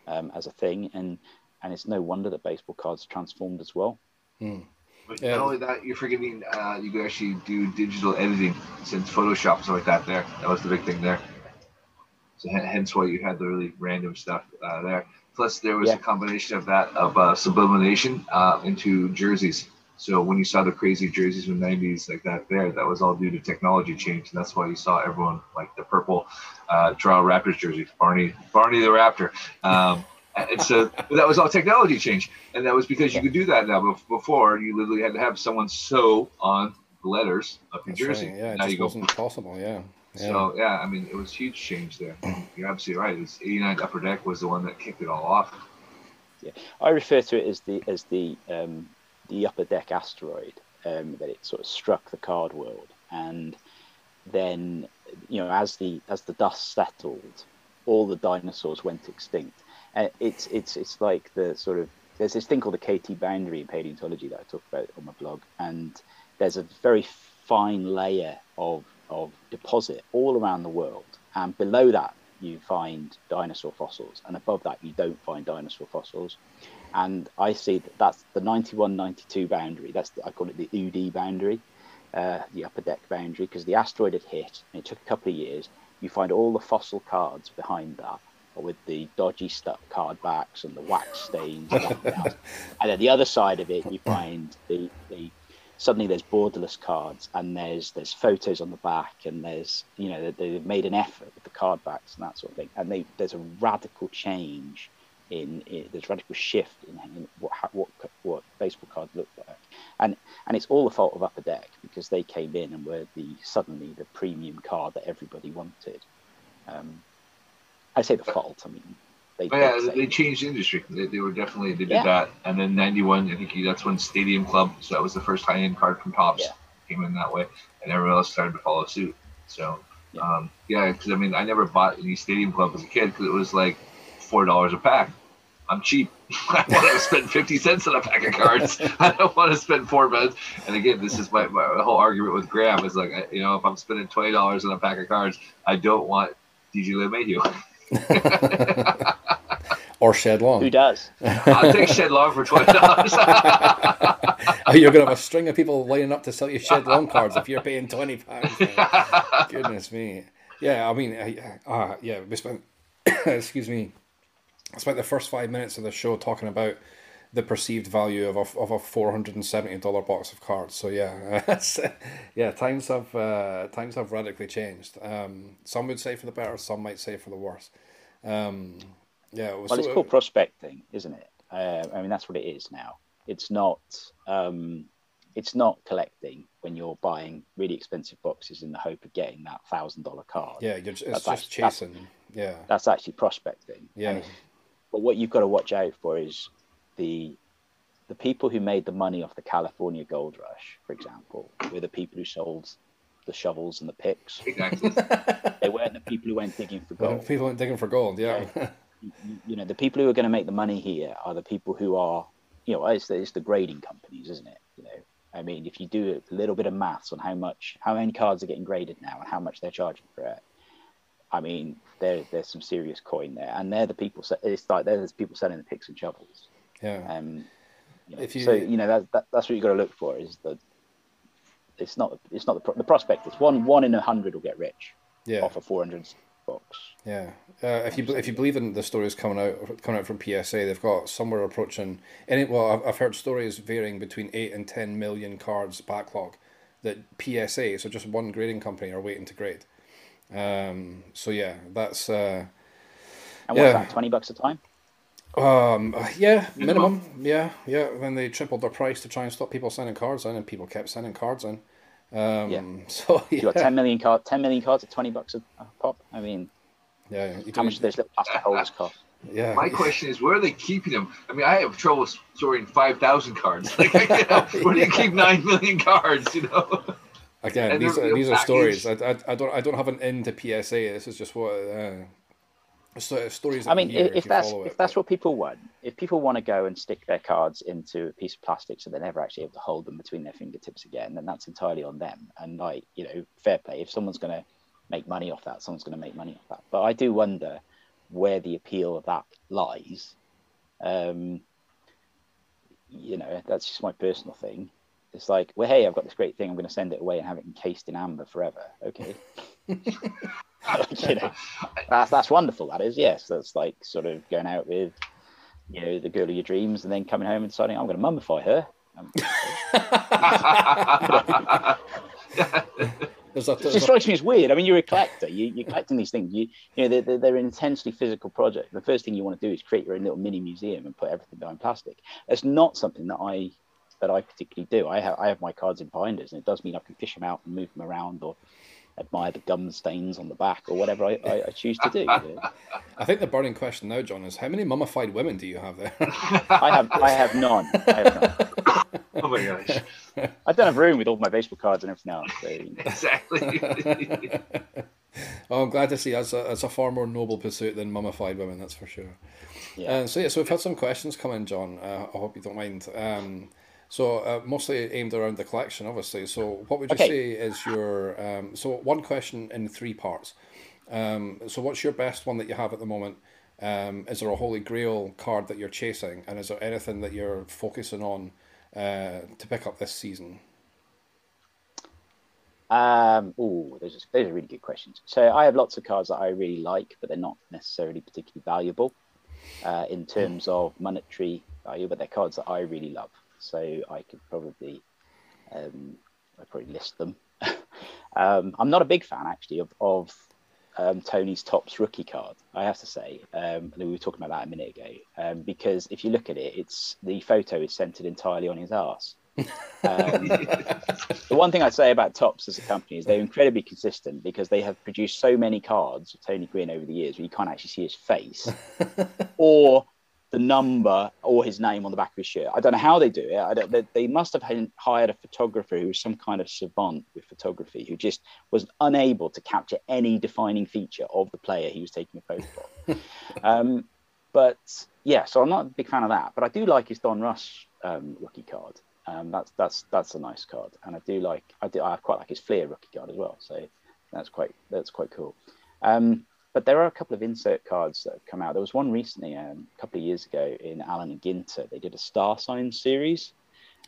um, as a thing. And and it's no wonder that baseball cards transformed as well. Hmm. But yeah. not only that, you're forgetting uh, you could actually do digital editing since Photoshop stuff like that. There, that was the big thing there. So hence why you had the really random stuff uh, there. Plus, there was yeah. a combination of that of uh, sublimation uh, into jerseys. So when you saw the crazy jerseys in the 90s like that there, that was all due to technology change. And that's why you saw everyone like the purple uh, Toronto Raptors jersey, Barney, Barney the Raptor. Um, and so that was all technology change, and that was because you could do that now. But Before you literally had to have someone sew on the letters of New That's Jersey. Right. Yeah, it now just wasn't possible. Yeah. yeah. So yeah, I mean, it was huge change there. You're absolutely right. It's 89 Upper Deck was the one that kicked it all off. Yeah, I refer to it as the as the um, the Upper Deck asteroid um, that it sort of struck the card world, and then you know as the as the dust settled, all the dinosaurs went extinct uh, it's it's it's like the sort of there's this thing called the KT boundary in paleontology that I talk about on my blog, and there's a very fine layer of of deposit all around the world, and below that you find dinosaur fossils, and above that you don't find dinosaur fossils. And I see that that's the 91-92 boundary. That's the, I call it the UD boundary, uh, the upper deck boundary, because the asteroid had hit, and it took a couple of years. You find all the fossil cards behind that, with the dodgy stuck card backs and the wax stains. and, and then the other side of it, you find the, the suddenly there's borderless cards and there's there's photos on the back and there's you know they've made an effort with the card backs and that sort of thing and they, there's a radical change in, in there's a radical shift in, in what, what what baseball cards look like and and it's all the fault of Upper Deck because they came in and were the suddenly the premium card that everybody wanted. Um, I say the fault. I mean, they, oh, yeah, they changed the industry. They, they were definitely they did yeah. that, and then '91, I think that's when Stadium Club. So that was the first high-end card from Topps yeah. came in that way, and everyone else started to follow suit. So yeah, um, yeah, because I mean, I never bought any Stadium Club as a kid because it was like four dollars a pack. I'm cheap. I want to spend 50 cents on a pack of cards. I don't want to spend four bucks. And again, this is my, my whole argument with Graham is like, you know, if I'm spending $20 on a pack of cards, I don't want DJ LeMahieu. or Shed Long. Who does? I'll take Shed Long for twenty dollars. oh, you're gonna have a string of people lining up to sell you Shed Long cards if you're paying twenty pounds. Goodness me. Yeah, I mean, uh, uh, yeah, we spent. excuse me. I spent the first five minutes of the show talking about the perceived value of a, of a four hundred and seventy dollar box of cards. So yeah, yeah, times have uh, times have radically changed. Um, some would say for the better, some might say for the worse. Um, yeah, it well, it's called prospecting, isn't it? Uh, I mean, that's what it is now. It's not. Um, it's not collecting when you're buying really expensive boxes in the hope of getting that thousand dollar card. Yeah, it's that's just actually, chasing. That's, yeah, that's actually prospecting. Yeah. but what you've got to watch out for is the the people who made the money off the California gold rush, for example, were the people who sold the shovels and the picks. Exactly. they weren't the people who went digging for gold. The people went digging for gold, yeah. you, you, know, the people who are going to make the money here are the people who are, you know, it's the, it's the grading companies, isn't it? You know, I mean, if you do a little bit of maths on how much, how many cards are getting graded now and how much they're charging for it, I mean, there, there's some serious coin there, and they're the people. It's like there's people selling the picks and shovels. Yeah. Um, you know, if you, so you know that, that that's what you got to look for is that it's not it's not the, the prospect. It's one one in a hundred will get rich. Yeah. Off a four hundred box. Yeah. Uh, if you if you believe in the stories coming out coming out from PSA, they've got somewhere approaching. Any well, I've heard stories varying between eight and ten million cards backlog that PSA, so just one grading company, are waiting to grade. Um, so yeah, that's. Uh, and what's yeah. that? Twenty bucks a time. Um, yeah, minimum. Yeah, yeah. Then they tripled their price to try and stop people sending cards in, and people kept sending cards in. Um, yeah. So yeah. you got ten million cards. Ten million cards at twenty bucks a, pop. I mean, yeah. How much do those little plastic holders cost? Yeah. My question is, where are they keeping them? I mean, I have trouble storing five thousand cards. Like, you know, where do you keep nine million cards? You know. Again, and these are, these are stories. I, I, I don't I don't have an end to PSA. This is just what. Uh, stories. I mean, if, if that's if it, that's but... what people want, if people want to go and stick their cards into a piece of plastic so they're never actually able to hold them between their fingertips again, then that's entirely on them. And like you know, fair play. If someone's going to make money off that, someone's going to make money off that. But I do wonder where the appeal of that lies. Um, you know, that's just my personal thing. It's like, well, hey, I've got this great thing. I'm going to send it away and have it encased in amber forever. Okay. you know, that's that's wonderful. That is, yes. That's like sort of going out with, you know, the girl of your dreams, and then coming home and deciding I'm going to mummify her. Um, there's a, there's it strikes me as weird. I mean, you're a collector. You, you're collecting these things. You, you know, they're, they're, an intensely physical project. The first thing you want to do is create your own little mini museum and put everything behind plastic. That's not something that I that I particularly do. I have I have my cards in binders, and it does mean I can fish them out and move them around or admire the gum stains on the back or whatever I, I, I choose to do. I think the burning question now, John, is how many mummified women do you have there? I have I have none. I have none. Oh my gosh! I don't have room with all my baseball cards and everything else. So, you know. Exactly. oh, I'm glad to see that's a, that's a far more noble pursuit than mummified women. That's for sure. Yeah. Uh, so yeah, so we've had some questions come in, John. Uh, I hope you don't mind. Um, so uh, mostly aimed around the collection, obviously. So what would you okay. say is your um, so one question in three parts? Um, so what's your best one that you have at the moment? Um, is there a holy grail card that you're chasing, and is there anything that you're focusing on uh, to pick up this season? Um, oh, those are, those are really good questions. So I have lots of cards that I really like, but they're not necessarily particularly valuable uh, in terms of monetary value, but they're cards that I really love. So I could probably, um, I probably list them. um, I'm not a big fan actually of, of um, Tony's Topps rookie card. I have to say, um, we were talking about that a minute ago, um, because if you look at it, it's the photo is centered entirely on his ass. Um, the one thing I'd say about Topps as a company is they're incredibly consistent because they have produced so many cards of Tony Gwynn over the years where you can't actually see his face or the number or his name on the back of his shirt. I don't know how they do it. They, they, must have hired a photographer who was some kind of savant with photography who just was unable to capture any defining feature of the player he was taking a photo of. um, but yeah, so I'm not a big fan of that. But I do like his Donruss um, rookie card. Um, that's that's that's a nice card, and I do like I do I quite like his Fleer rookie card as well. So that's quite that's quite cool. Um, but there are a couple of insert cards that have come out. There was one recently, um, a couple of years ago, in Allen and Ginter. They did a Star Sign series.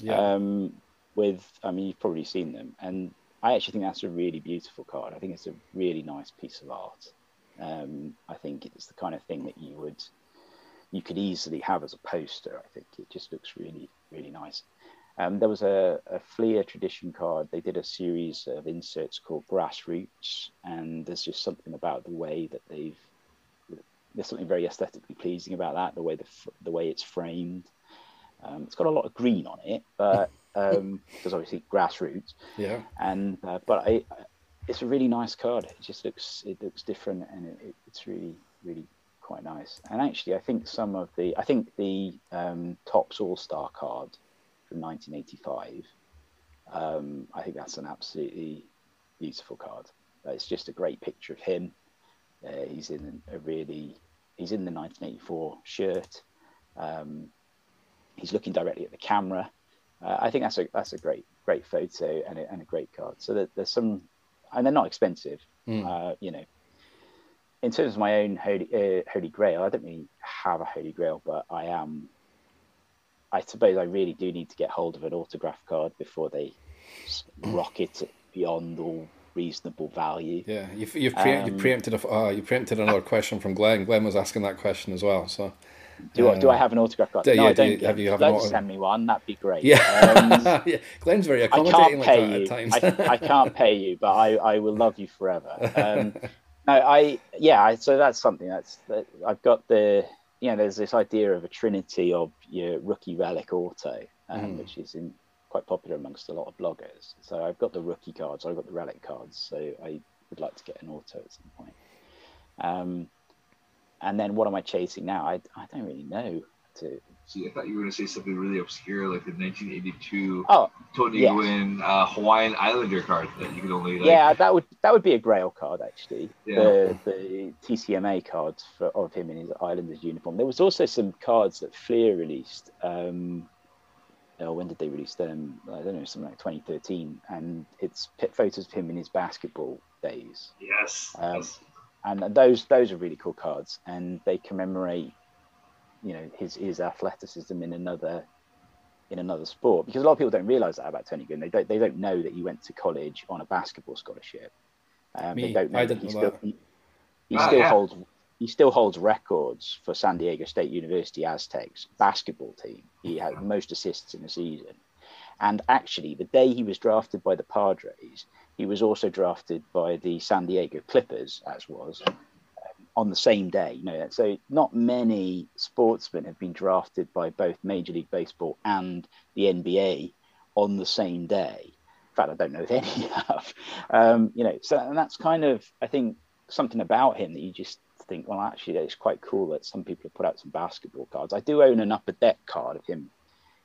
Yeah. Um, with I mean you've probably seen them, and I actually think that's a really beautiful card. I think it's a really nice piece of art. Um, I think it's the kind of thing that you would you could easily have as a poster. I think it just looks really really nice. Um, there was a, a Fleer tradition card. They did a series of inserts called Grassroots, and there's just something about the way that they've. There's something very aesthetically pleasing about that. The way the the way it's framed. Um, it's got a lot of green on it, but um, because obviously grassroots. Yeah. And uh, but I, it's a really nice card. It just looks it looks different, and it, it's really really quite nice. And actually, I think some of the I think the um, Topps All Star card from 1985. Um, I think that's an absolutely beautiful card. Uh, it's just a great picture of him. Uh, he's in a really, he's in the 1984 shirt. Um, he's looking directly at the camera. Uh, I think that's a that's a great great photo and a, and a great card. So there, there's some, and they're not expensive. Mm. you know, in terms of my own holy uh, holy grail, I don't really have a holy grail, but I am I suppose I really do need to get hold of an autograph card before they rocket it beyond all reasonable value. Yeah, you've, you've, pre- um, you've preempted a, uh, you preempted another question from Glenn. Glenn was asking that question as well. So, do, I, do I have an autograph card? Do, no, yeah, I don't. You, have you have don't auto- send me one. That'd be great. Yeah, um, yeah. Glenn's very accommodating like that you. at times. I, I, can't pay you, but I, I will love you forever. Um, no, I yeah. so that's something that's that I've got the you know, there's this idea of a trinity of your rookie relic auto, um, mm. which is in, quite popular amongst a lot of bloggers. So I've got the rookie cards, I've got the relic cards. So I would like to get an auto at some point. Um, and then what am I chasing now? I, I don't really know. To See, I thought you were going to say something really obscure, like the 1982 oh, Tony yes. Gwynn uh, Hawaiian Islander card that you could only. Like... Yeah, that would that would be a Grail card actually. Yeah. The the TCMA cards for, of him in his Islanders uniform. There was also some cards that Fleer released. Um, oh, when did they release them? I don't know, something like 2013, and it's photos of him in his basketball days. Yes. Um, yes. And those those are really cool cards, and they commemorate you know his his athleticism in another in another sport because a lot of people don't realize that about Tony Gwynn. They don't they don't know that he went to college on a basketball scholarship. Um, Me, they don't know I that he still that. he, he oh, still yeah. holds he still holds records for San Diego State University Aztecs basketball team. He had most assists in a season. And actually, the day he was drafted by the Padres, he was also drafted by the San Diego Clippers, as was, on the same day. You know, so not many sportsmen have been drafted by both Major League Baseball and the NBA on the same day. In fact, I don't know if any have. Um, you know, so and that's kind of I think something about him that you just think, well, actually, it's quite cool that some people have put out some basketball cards. I do own an upper deck card of him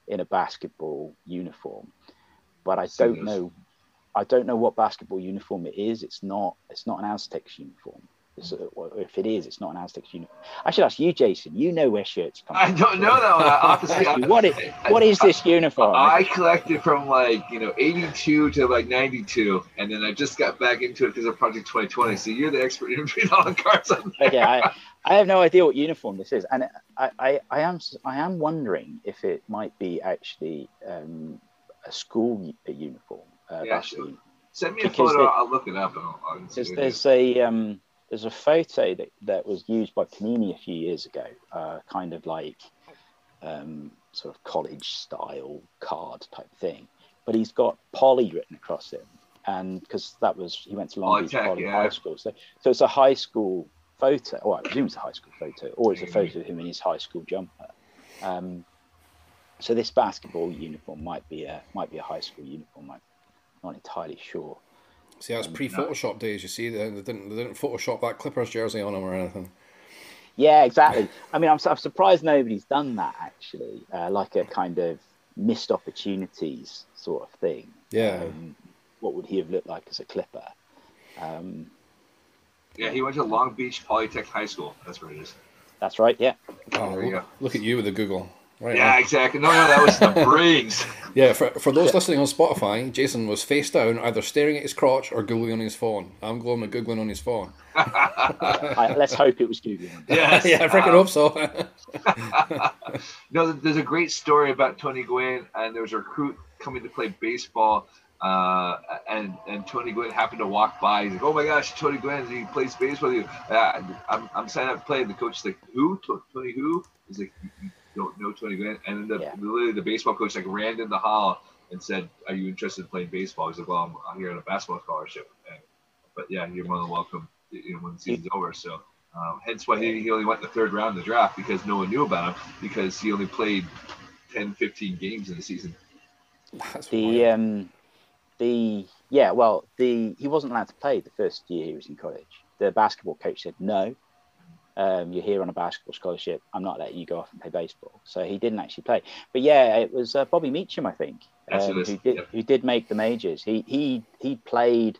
in a basketball uniform, but I don't know. I don't know what basketball uniform it is. It's not. It's not an Aztecs uniform. If it is, it's not an Aztecs uniform. I should ask you, Jason. You know where shirts come. From. I don't know that one. what is what is this uniform? I collected from like you know '82 to like '92, and then I just got back into it because of Project 2020. So you're the expert in all the cards. On there. Okay, I, I have no idea what uniform this is, and I, I, I am I am wondering if it might be actually um, a school uniform. Uh, yeah, sure. Send me a photo. I'll look it up. Because there's a um, there's a photo that, that was used by Panini a few years ago, uh, kind of like um, sort of college style card type thing. But he's got Poly written across him, and because that was he went to Long Beach yeah. High School, so so it's a high school photo. Or I presume it's a high school photo, or it's a photo of him in his high school jumper. Um, so this basketball uniform might be a might be a high school uniform. I'm not entirely sure. See, that's pre-Photoshop days. You see, they, they, didn't they didn't Photoshop that Clippers jersey on him or anything. Yeah, exactly. I mean, I'm, I'm surprised nobody's done that actually, uh, like a kind of missed opportunities sort of thing. Yeah. Um, what would he have looked like as a Clipper? Um, yeah, he went to Long Beach Polytech High School. That's where it is. That's right. Yeah. Oh, look, look, at you with the Google. Right yeah, exactly. No, no, that was the Briggs. yeah, for, for those listening on Spotify, Jason was face down, either staring at his crotch or googling on his phone. I'm going with googling on his phone. I, let's hope it was googling. Yes, yeah, I freaking um, hope so. no, there's a great story about Tony Gwynn, and there was a recruit coming to play baseball. Uh, and and Tony Gwynn happened to walk by. He's like, "Oh my gosh, Tony Gwynn, he plays baseball with you." Uh, I'm, I'm signing up to play. And the coach is like, "Who? Tony who?" He's like, don't know Tony Gwynn. And then the, yeah. literally the baseball coach like ran in the hall and said, "Are you interested in playing baseball?" He's like, "Well, I'm, I'm here on a basketball scholarship." And, but yeah, you're more than welcome. You know, when the season's over. So um, hence why he, he only went in the third round of the draft because no one knew about him because he only played 10, 15 games in the season. That's the um, the yeah, well, the he wasn't allowed to play the first year he was in college. The basketball coach said no, um, you're here on a basketball scholarship. I'm not letting you go off and play baseball. So he didn't actually play. But yeah, it was uh, Bobby Meacham, I think, um, who did yep. who did make the majors. He he he played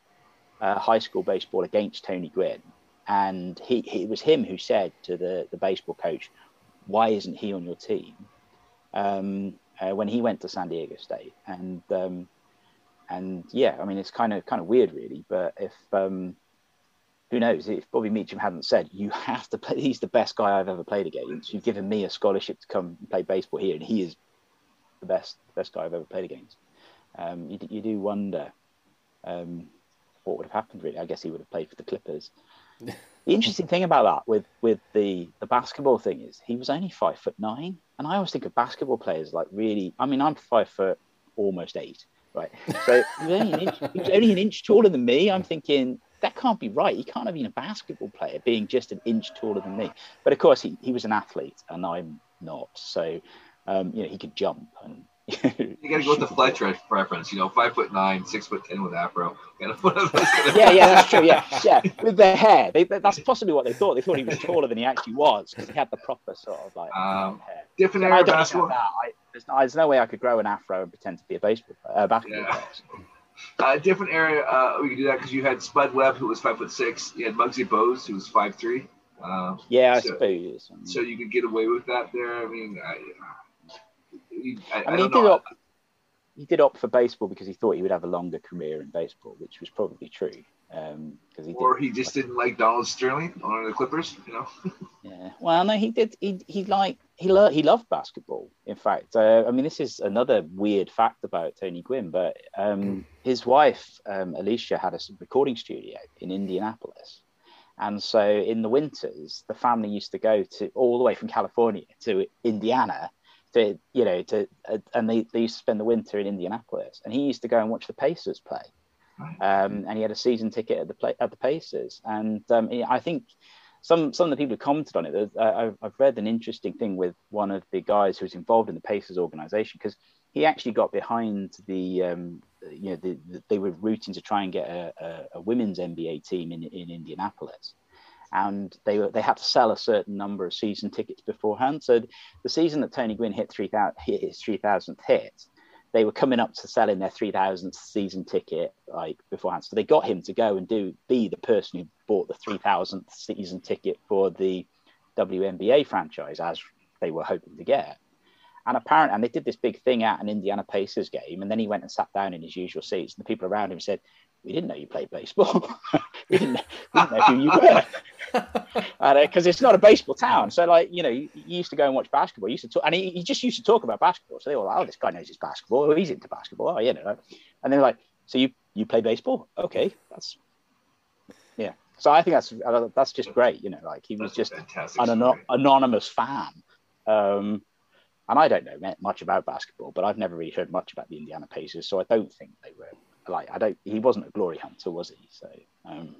uh, high school baseball against Tony Gwynn, and he, he, it was him who said to the the baseball coach, "Why isn't he on your team?" Um, uh, when he went to San Diego State, and um, and yeah, I mean it's kind of kind of weird, really. But if um, who knows if Bobby Meacham hadn't said, "You have to play. He's the best guy I've ever played against. You've given me a scholarship to come and play baseball here, and he is the best best guy I've ever played against." Um, you, you do wonder um, what would have happened. Really, I guess he would have played for the Clippers. the interesting thing about that with with the the basketball thing is he was only five foot nine, and I always think of basketball players like really. I mean, I'm five foot almost eight, right? So he was only an inch, he was only an inch taller than me. I'm thinking that can't be right. He can't have been a basketball player being just an inch taller than me. But of course, he, he was an athlete and I'm not. So, um, you know, he could jump and. you got to go with the Fletcher reference, you know, five foot nine, six foot ten with afro. yeah, yeah, that's true. Yeah, yeah, with the hair, they, that's possibly what they thought. They thought he was taller than he actually was because he had the proper sort of like um, hair. Different era basketball. I, there's, no, there's, no, way I could grow an afro and pretend to be a baseball uh, basketball yeah. player. A uh, different area, uh, we could do that because you had Spud Webb, who was five foot six. You had Muggsy Bogues, who was five three. Uh, yeah, I so, suppose. So you could get away with that there. I mean, I, I, I mean, he did, opt, he did opt for baseball because he thought he would have a longer career in baseball, which was probably true. Um, he or he just didn't like Donald Sterling on the Clippers, you know. yeah, well, no, he did. He he liked he lo- he loved basketball. In fact, uh, I mean, this is another weird fact about Tony Gwynn, but um, mm. his wife um, Alicia had a recording studio in Indianapolis, and so in the winters, the family used to go to all the way from California to Indiana to you know to uh, and they, they used to spend the winter in Indianapolis, and he used to go and watch the Pacers play. Um, and he had a season ticket at the play, at the Pacers. And um, I think some some of the people who commented on it, I've read an interesting thing with one of the guys who was involved in the Pacers organization because he actually got behind the um, you know the, the, they were rooting to try and get a, a, a, women's NBA team in, in Indianapolis. And they were they had to sell a certain number of season tickets beforehand. So the season that Tony Gwynn hit three thousand hit his three thousandth hit, they were coming up to selling their 3000th season ticket like beforehand. So they got him to go and do be the person who bought the 3000th season ticket for the WNBA franchise as they were hoping to get. And apparently and they did this big thing at an Indiana Pacers game and then he went and sat down in his usual seats and the people around him said we didn't know you played baseball we, didn't, we, didn't, know who you were because uh, it's not a baseball town. So like you know, you, you, used to go and watch basketball. You used to talk, and he, he, just used to talk about basketball. So they were like, "Oh, this guy knows his basketball. Oh, he's into basketball. Oh, you know." And they're like, "So you you play baseball? Okay, that's yeah." So I think that's uh, that's just great. You know, like he was just an an- anonymous fan. Um, and I don't know much about basketball, but I've never really heard much about the Indiana Pacers, so I don't think they were like I don't. He wasn't a glory hunter, was he? So um,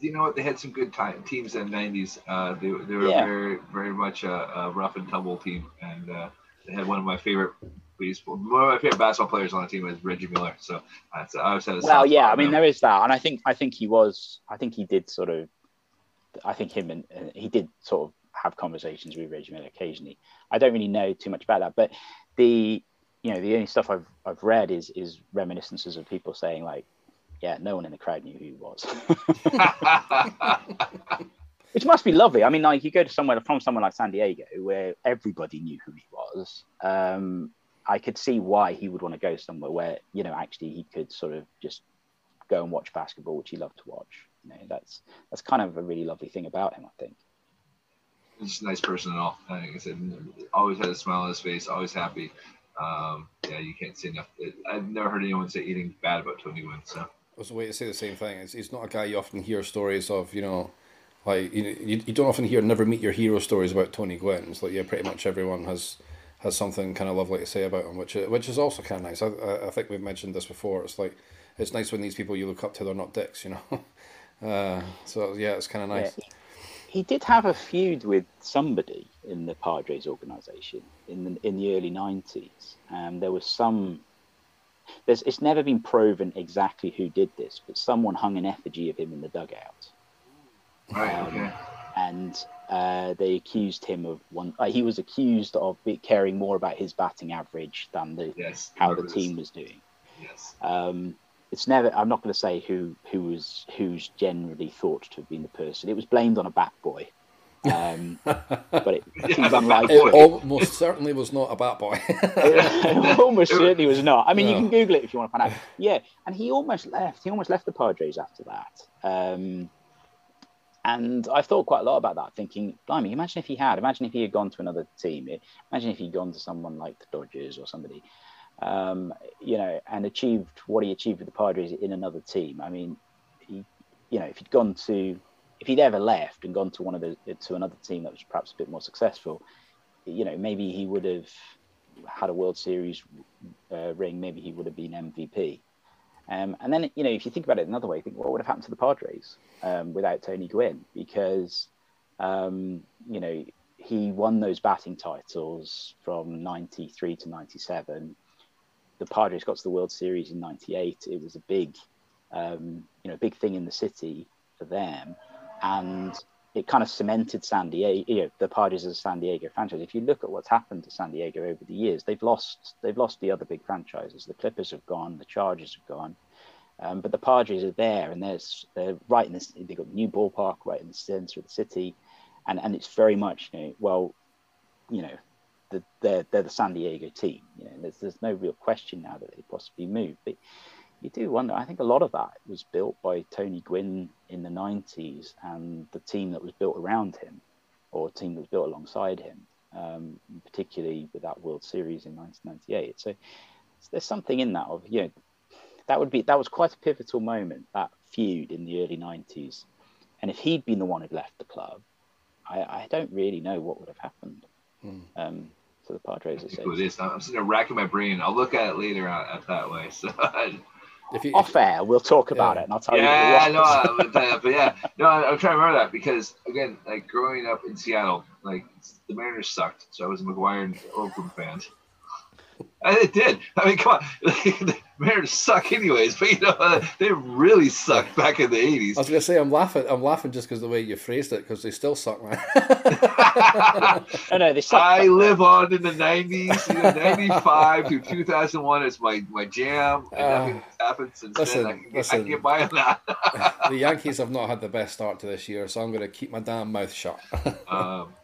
you know what? They had some good time, teams in the '90s. Uh, they, they were yeah. very, very much a, a, rough and tumble team, and uh, they had one of my favorite baseball, one of my favorite basketball players on the team was Reggie Miller. So that's I always had a well, yeah. I mean, there is that, and I think I think he was, I think he did sort of, I think him and uh, he did sort of have conversations with Reggie Miller occasionally. I don't really know too much about that, but the you know the only stuff I've I've read is is reminiscences of people saying like yeah, no one in the crowd knew who he was. Which must be lovely. I mean, like you go to somewhere from somewhere like San Diego where everybody knew who he was. Um, I could see why he would want to go somewhere where you know actually he could sort of just go and watch basketball, which he loved to watch. You know, that's that's kind of a really lovely thing about him, I think. He's a nice person at all. Like I said, always had a smile on his face, always happy. Um, yeah, you can't say enough. I've never heard anyone say anything bad about Tony Gwynn. So was a way to say the same thing. It's, he's not a guy you often hear stories of, you know, like you, you, you don't often hear never meet your hero stories about Tony Gwynn. It's like yeah, pretty much everyone has has something kind of lovely to say about him, which which is also kind of nice. I, I think we've mentioned this before. It's like it's nice when these people you look up to they're not dicks, you know. Uh, so yeah, it's kind of nice. Yeah. He did have a feud with somebody in the Padres organization in the in the early nineties. Um, there was some there's, it's never been proven exactly who did this, but someone hung an effigy of him in the dugout. Right. Um, okay. And uh, they accused him of one. Uh, he was accused of caring more about his batting average than the yes, how the team was doing. Yes. Um, it's never. I'm not going to say who who was who's generally thought to have been the person. It was blamed on a bat boy. Um, but it seems unlikely. It almost certainly was not a bat boy. it almost certainly was not. I mean, no. you can Google it if you want to find out. Yeah, and he almost left. He almost left the Padres after that. Um, and I thought quite a lot about that, thinking, blimey, imagine if he had. Imagine if he had gone to another team. Imagine if he'd gone to someone like the Dodgers or somebody, um, you know, and achieved what he achieved with the Padres in another team. I mean, he, you know, if he'd gone to if he'd ever left and gone to one of the to another team that was perhaps a bit more successful, you know, maybe he would have had a World Series uh, ring. Maybe he would have been MVP. Um, and then, you know, if you think about it another way, think what would have happened to the Padres um, without Tony Gwynn? Because, um, you know, he won those batting titles from 93 to 97. The Padres got to the World Series in 98. It was a big, um, you know, big thing in the city for them and it kind of cemented San Diego, you know, the Padres as a San Diego franchise. If you look at what's happened to San Diego over the years, they've lost they've lost the other big franchises. The Clippers have gone, the Chargers have gone, um, but the Padres are there, and there's they're right in this. They've got the new ballpark right in the center of the city, and and it's very much you know well, you know, the, they're they're the San Diego team. You know, there's there's no real question now that they possibly move, but you do wonder. I think a lot of that was built by Tony Gwynn in the 90s and the team that was built around him, or a team that was built alongside him, um, particularly with that World Series in 1998. So there's something in that of, you know, that would be that was quite a pivotal moment, that feud in the early 90s. And if he'd been the one who'd left the club, I, I don't really know what would have happened. Mm. Um, to the Padres. It is. I'm sitting there racking my brain. I'll look at it later at, at that way. So If you, off air, we'll talk about yeah. it, and I'll tell yeah, you. Yeah, no, but, uh, but yeah, no, I'm trying to remember that because again, like growing up in Seattle, like the Mariners sucked, so I was a McGwire and Oakland fan. And it did. I mean, come on. the Mariners suck anyways, but you know, uh, they really sucked back in the 80s. I was going to say, I'm laughing. I'm laughing just because the way you phrased it, because they still suck, man. no, no, they suck. I live on in the 90s, you know, 95 to 2001 is my, my jam. And Uh, nothing has happened since listen, then. I can, listen. I can get by on that. the Yankees have not had the best start to this year, so I'm going to keep my damn mouth shut. Um,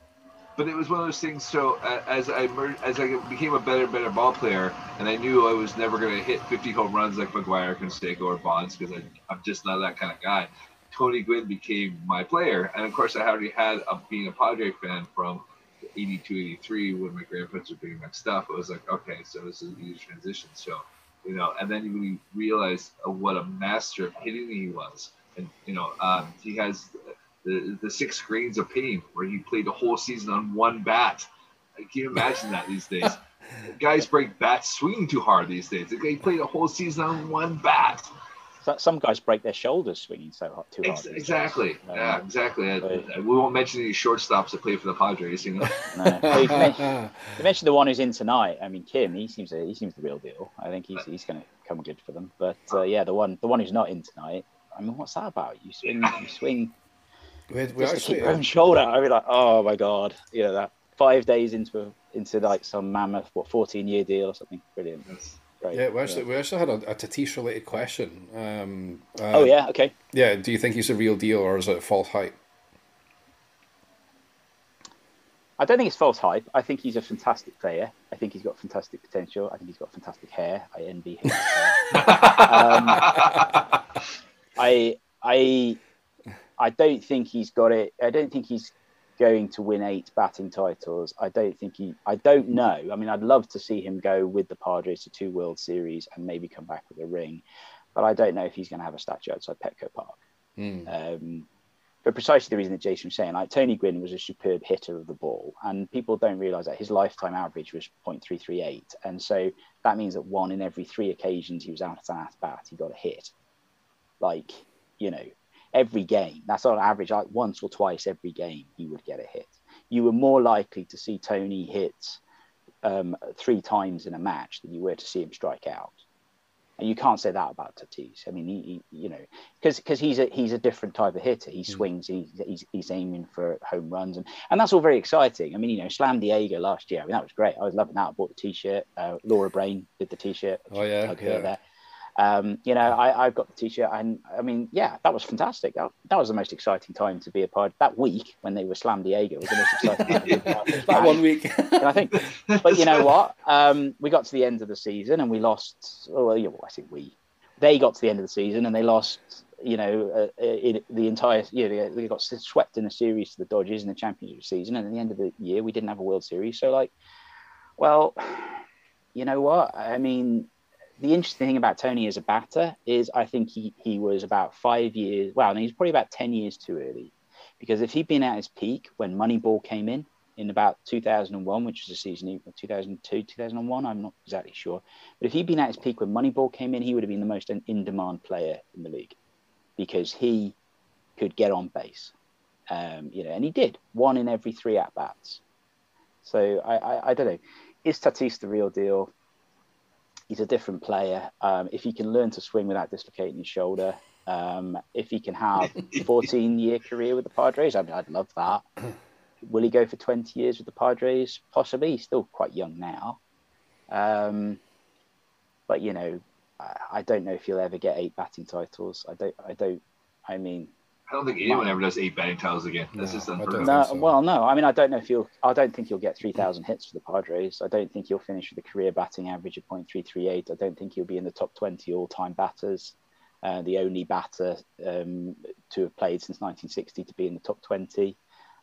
but it was one of those things. So uh, as I mer- as I became a better better ball player, and I knew I was never going to hit 50 home runs like McGwire, Canseco, or Bonds because I'm just not that kind of guy. Tony Gwynn became my player, and of course I already had a, being a Padre fan from 82, 83 when my grandparents were doing my stuff. It was like, okay, so this is an easy transition. So you know, and then you realize uh, what a master of hitting he was, and you know, um, he has the, the six grains of pain where he played the whole season on one bat. I can you imagine that these days? Guys break bats swinging too hard these days. The guy played a whole season on one bat. Some guys break their shoulders swinging so hard, too hard. Ex- these days. exactly. Um, Yeah, exactly. I- I- we won't mention any shortstops that play for the Padres. You know. No. You, mentioned, you mentioned the one who's in tonight. I mean, Kim. He seems a, he seems the real deal. I think he's he's going to come good for them. But uh, yeah, the one the one who's not in tonight. I mean, what's that about? You swing you swing we, had- we just to actually, own shoulder. I mean, like, oh my god, you know that five days into into like some mammoth what fourteen year deal or something. Brilliant. Great. yeah, we actually, we actually had a, a Tatis related question. Um, uh, Oh yeah. Okay. Yeah, do you think he's a real deal or is it false hype? I don't think it's false hype. I think he's a fantastic player. I think he's got fantastic potential. I think he's got fantastic hair. I envy him. um, I I I don't think he's got it. I don't think he's going to win eight batting titles. I don't think he. I don't know. I mean, I'd love to see him go with the Padres to two World Series and maybe come back with a ring, but I don't know if he's going to have a statue outside Petco Park. Hmm. Um, for precisely the reason that Jason was saying, like Tony Gwynn was a superb hitter of the ball, and people don't realise that his lifetime average was 0.338, and so that means that one in every three occasions he was out at at bat, he got a hit. Like you know, every game. That's on average, like once or twice every game, he would get a hit. You were more likely to see Tony hit um, three times in a match than you were to see him strike out. And you can't say that about Tatis. I mean, he, he you know, because because he's a he's a different type of hitter. He swings. He's, he's he's aiming for home runs, and and that's all very exciting. I mean, you know, Slam Diego last year. I mean, that was great. I was loving that. I bought the T-shirt. Uh, Laura Brain did the T-shirt. Oh, yeah, Hug yeah. there. Um, you know, I, I've got the T-shirt, and I mean, yeah, that was fantastic. That, that was the most exciting time to be a part. That week when they were Slam Diego was the most exciting time to be a part That one week. And I think, but you know what? Um, we got to the end of the season and we lost. Oh, well, yeah, well, I think we. They got to the end of the season and they lost. You know, uh, in the entire. You know, they got swept in a series to the Dodgers in the championship season, and at the end of the year, we didn't have a World Series. So, like, well, you know what? I mean, the interesting thing about Tony as a batter is I think he, he was about five years, well, he's probably about 10 years too early. Because if he'd been at his peak when Moneyball came in, in about 2001, which was a season, 2002, 2001, I'm not exactly sure. But if he'd been at his peak when Moneyball came in, he would have been the most in demand player in the league because he could get on base. Um, you know, and he did one in every three at bats. So I, I, I don't know. Is Tatis the real deal? He's a different player. Um, if he can learn to swing without dislocating his shoulder, um, if he can have a 14 year career with the Padres, I mean, I'd love that. Will he go for 20 years with the Padres? Possibly. He's still quite young now. Um, but, you know, I, I don't know if he'll ever get eight batting titles. I don't, I don't, I mean, I don't think anyone ever does eight batting titles again. That's No, just unheard no, so. well, no. I mean, I don't know if he'll. I don't think he'll get three thousand hits for the Padres. I don't think he'll finish with a career batting average of .338. I don't think he'll be in the top twenty all-time batters. Uh, the only batter um, to have played since 1960 to be in the top 20.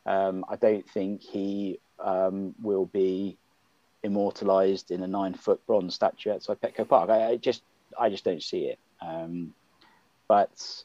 Um, I don't think he um, will be immortalized in a nine-foot bronze statue outside Petco Park. I, I just, I just don't see it. Um, but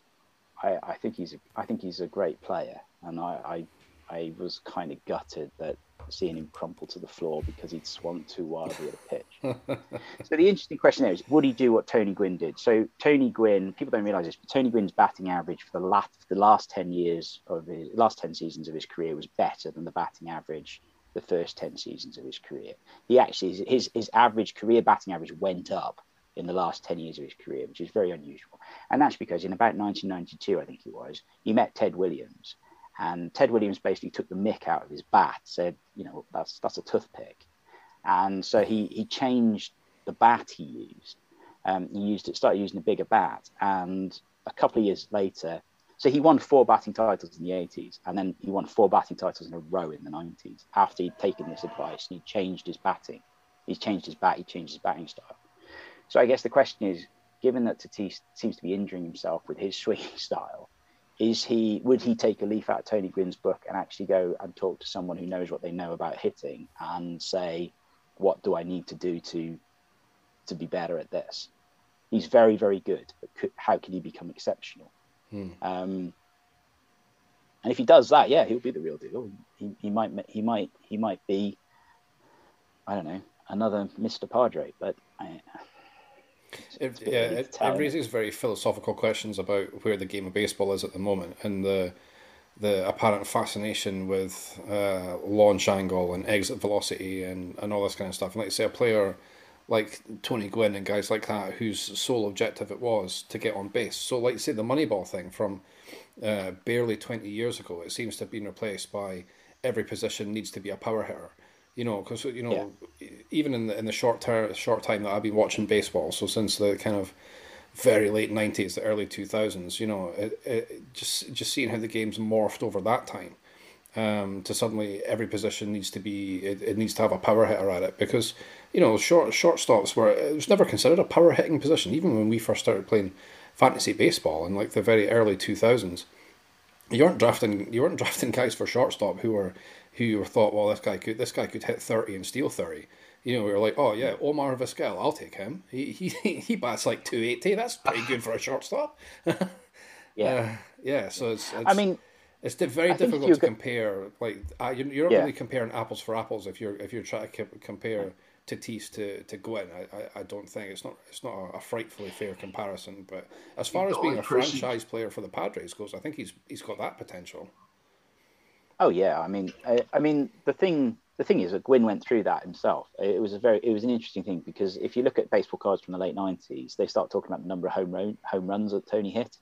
I, I think he's a, I think he's a great player, and I, I, I was kind of gutted that seeing him crumple to the floor because he'd swung too wildly at a pitch. so the interesting question there is, would he do what Tony Gwynn did? So Tony Gwynn, people don't realise this, but Tony Gwynn's batting average for the last the last ten years of his last ten seasons of his career was better than the batting average the first 10 seasons of his career. He actually, his, his average career batting average went up in the last 10 years of his career, which is very unusual. And that's because in about 1992, I think he was, he met Ted Williams. And Ted Williams basically took the mick out of his bat, said, you know, that's, that's a toothpick. And so he, he changed the bat he used. Um, he used it, started using a bigger bat. And a couple of years later, so he won four batting titles in the 80s, and then he won four batting titles in a row in the 90s after he'd taken this advice and he changed his batting. He's changed his bat, he changed his batting style. So I guess the question is, given that Tatis seems to be injuring himself with his swinging style, is he would he take a leaf out of Tony Gwynn's book and actually go and talk to someone who knows what they know about hitting and say, what do I need to do to to be better at this? He's very, very good, but could, how can he become exceptional? Hmm. Um, and if he does that, yeah, he'll be the real deal. He, he might he might he might be I don't know another Mr. Padre, but I, it, yeah, it, it, raises very philosophical questions about where the game of baseball is at the moment and the the apparent fascination with uh, launch angle and exit velocity and, and all this kind of stuff. And like say, a player like Tony Gwynn and guys like that, whose sole objective it was to get on base. So, like say, the Moneyball thing from uh, barely 20 years ago, it seems to have been replaced by every position needs to be a power hitter you know, because you know, yeah. even in the in the short ter- short time that I've been watching baseball, so since the kind of very late nineties, the early two thousands, you know, it, it, just just seeing how the game's morphed over that time. Um, to suddenly every position needs to be it, it needs to have a power hitter at it because you know short shortstops were it was never considered a power hitting position even when we first started playing fantasy baseball in like the very early two thousands. You weren't drafting you weren't drafting guys for shortstop who were who you thought, well, this guy could this guy could hit thirty and steal thirty. You know, we were like, oh yeah, Omar Vizquel, I'll take him. He he he bats like two eighty. That's pretty good for a shortstop. yeah, uh, yeah. So it's, it's, I mean, it's very I difficult to compare. Like you're, you're not yeah. really comparing apples for apples if you're if you're trying to compare Tatis to to Gwynn. I, I, I don't think it's not it's not a, a frightfully fair comparison. But as far as being a franchise player for the Padres goes, I think he's he's got that potential. Oh yeah, I mean, I, I, mean the thing the thing is that Gwynn went through that himself. It was a very it was an interesting thing because if you look at baseball cards from the late nineties, they start talking about the number of home run, home runs that Tony hit,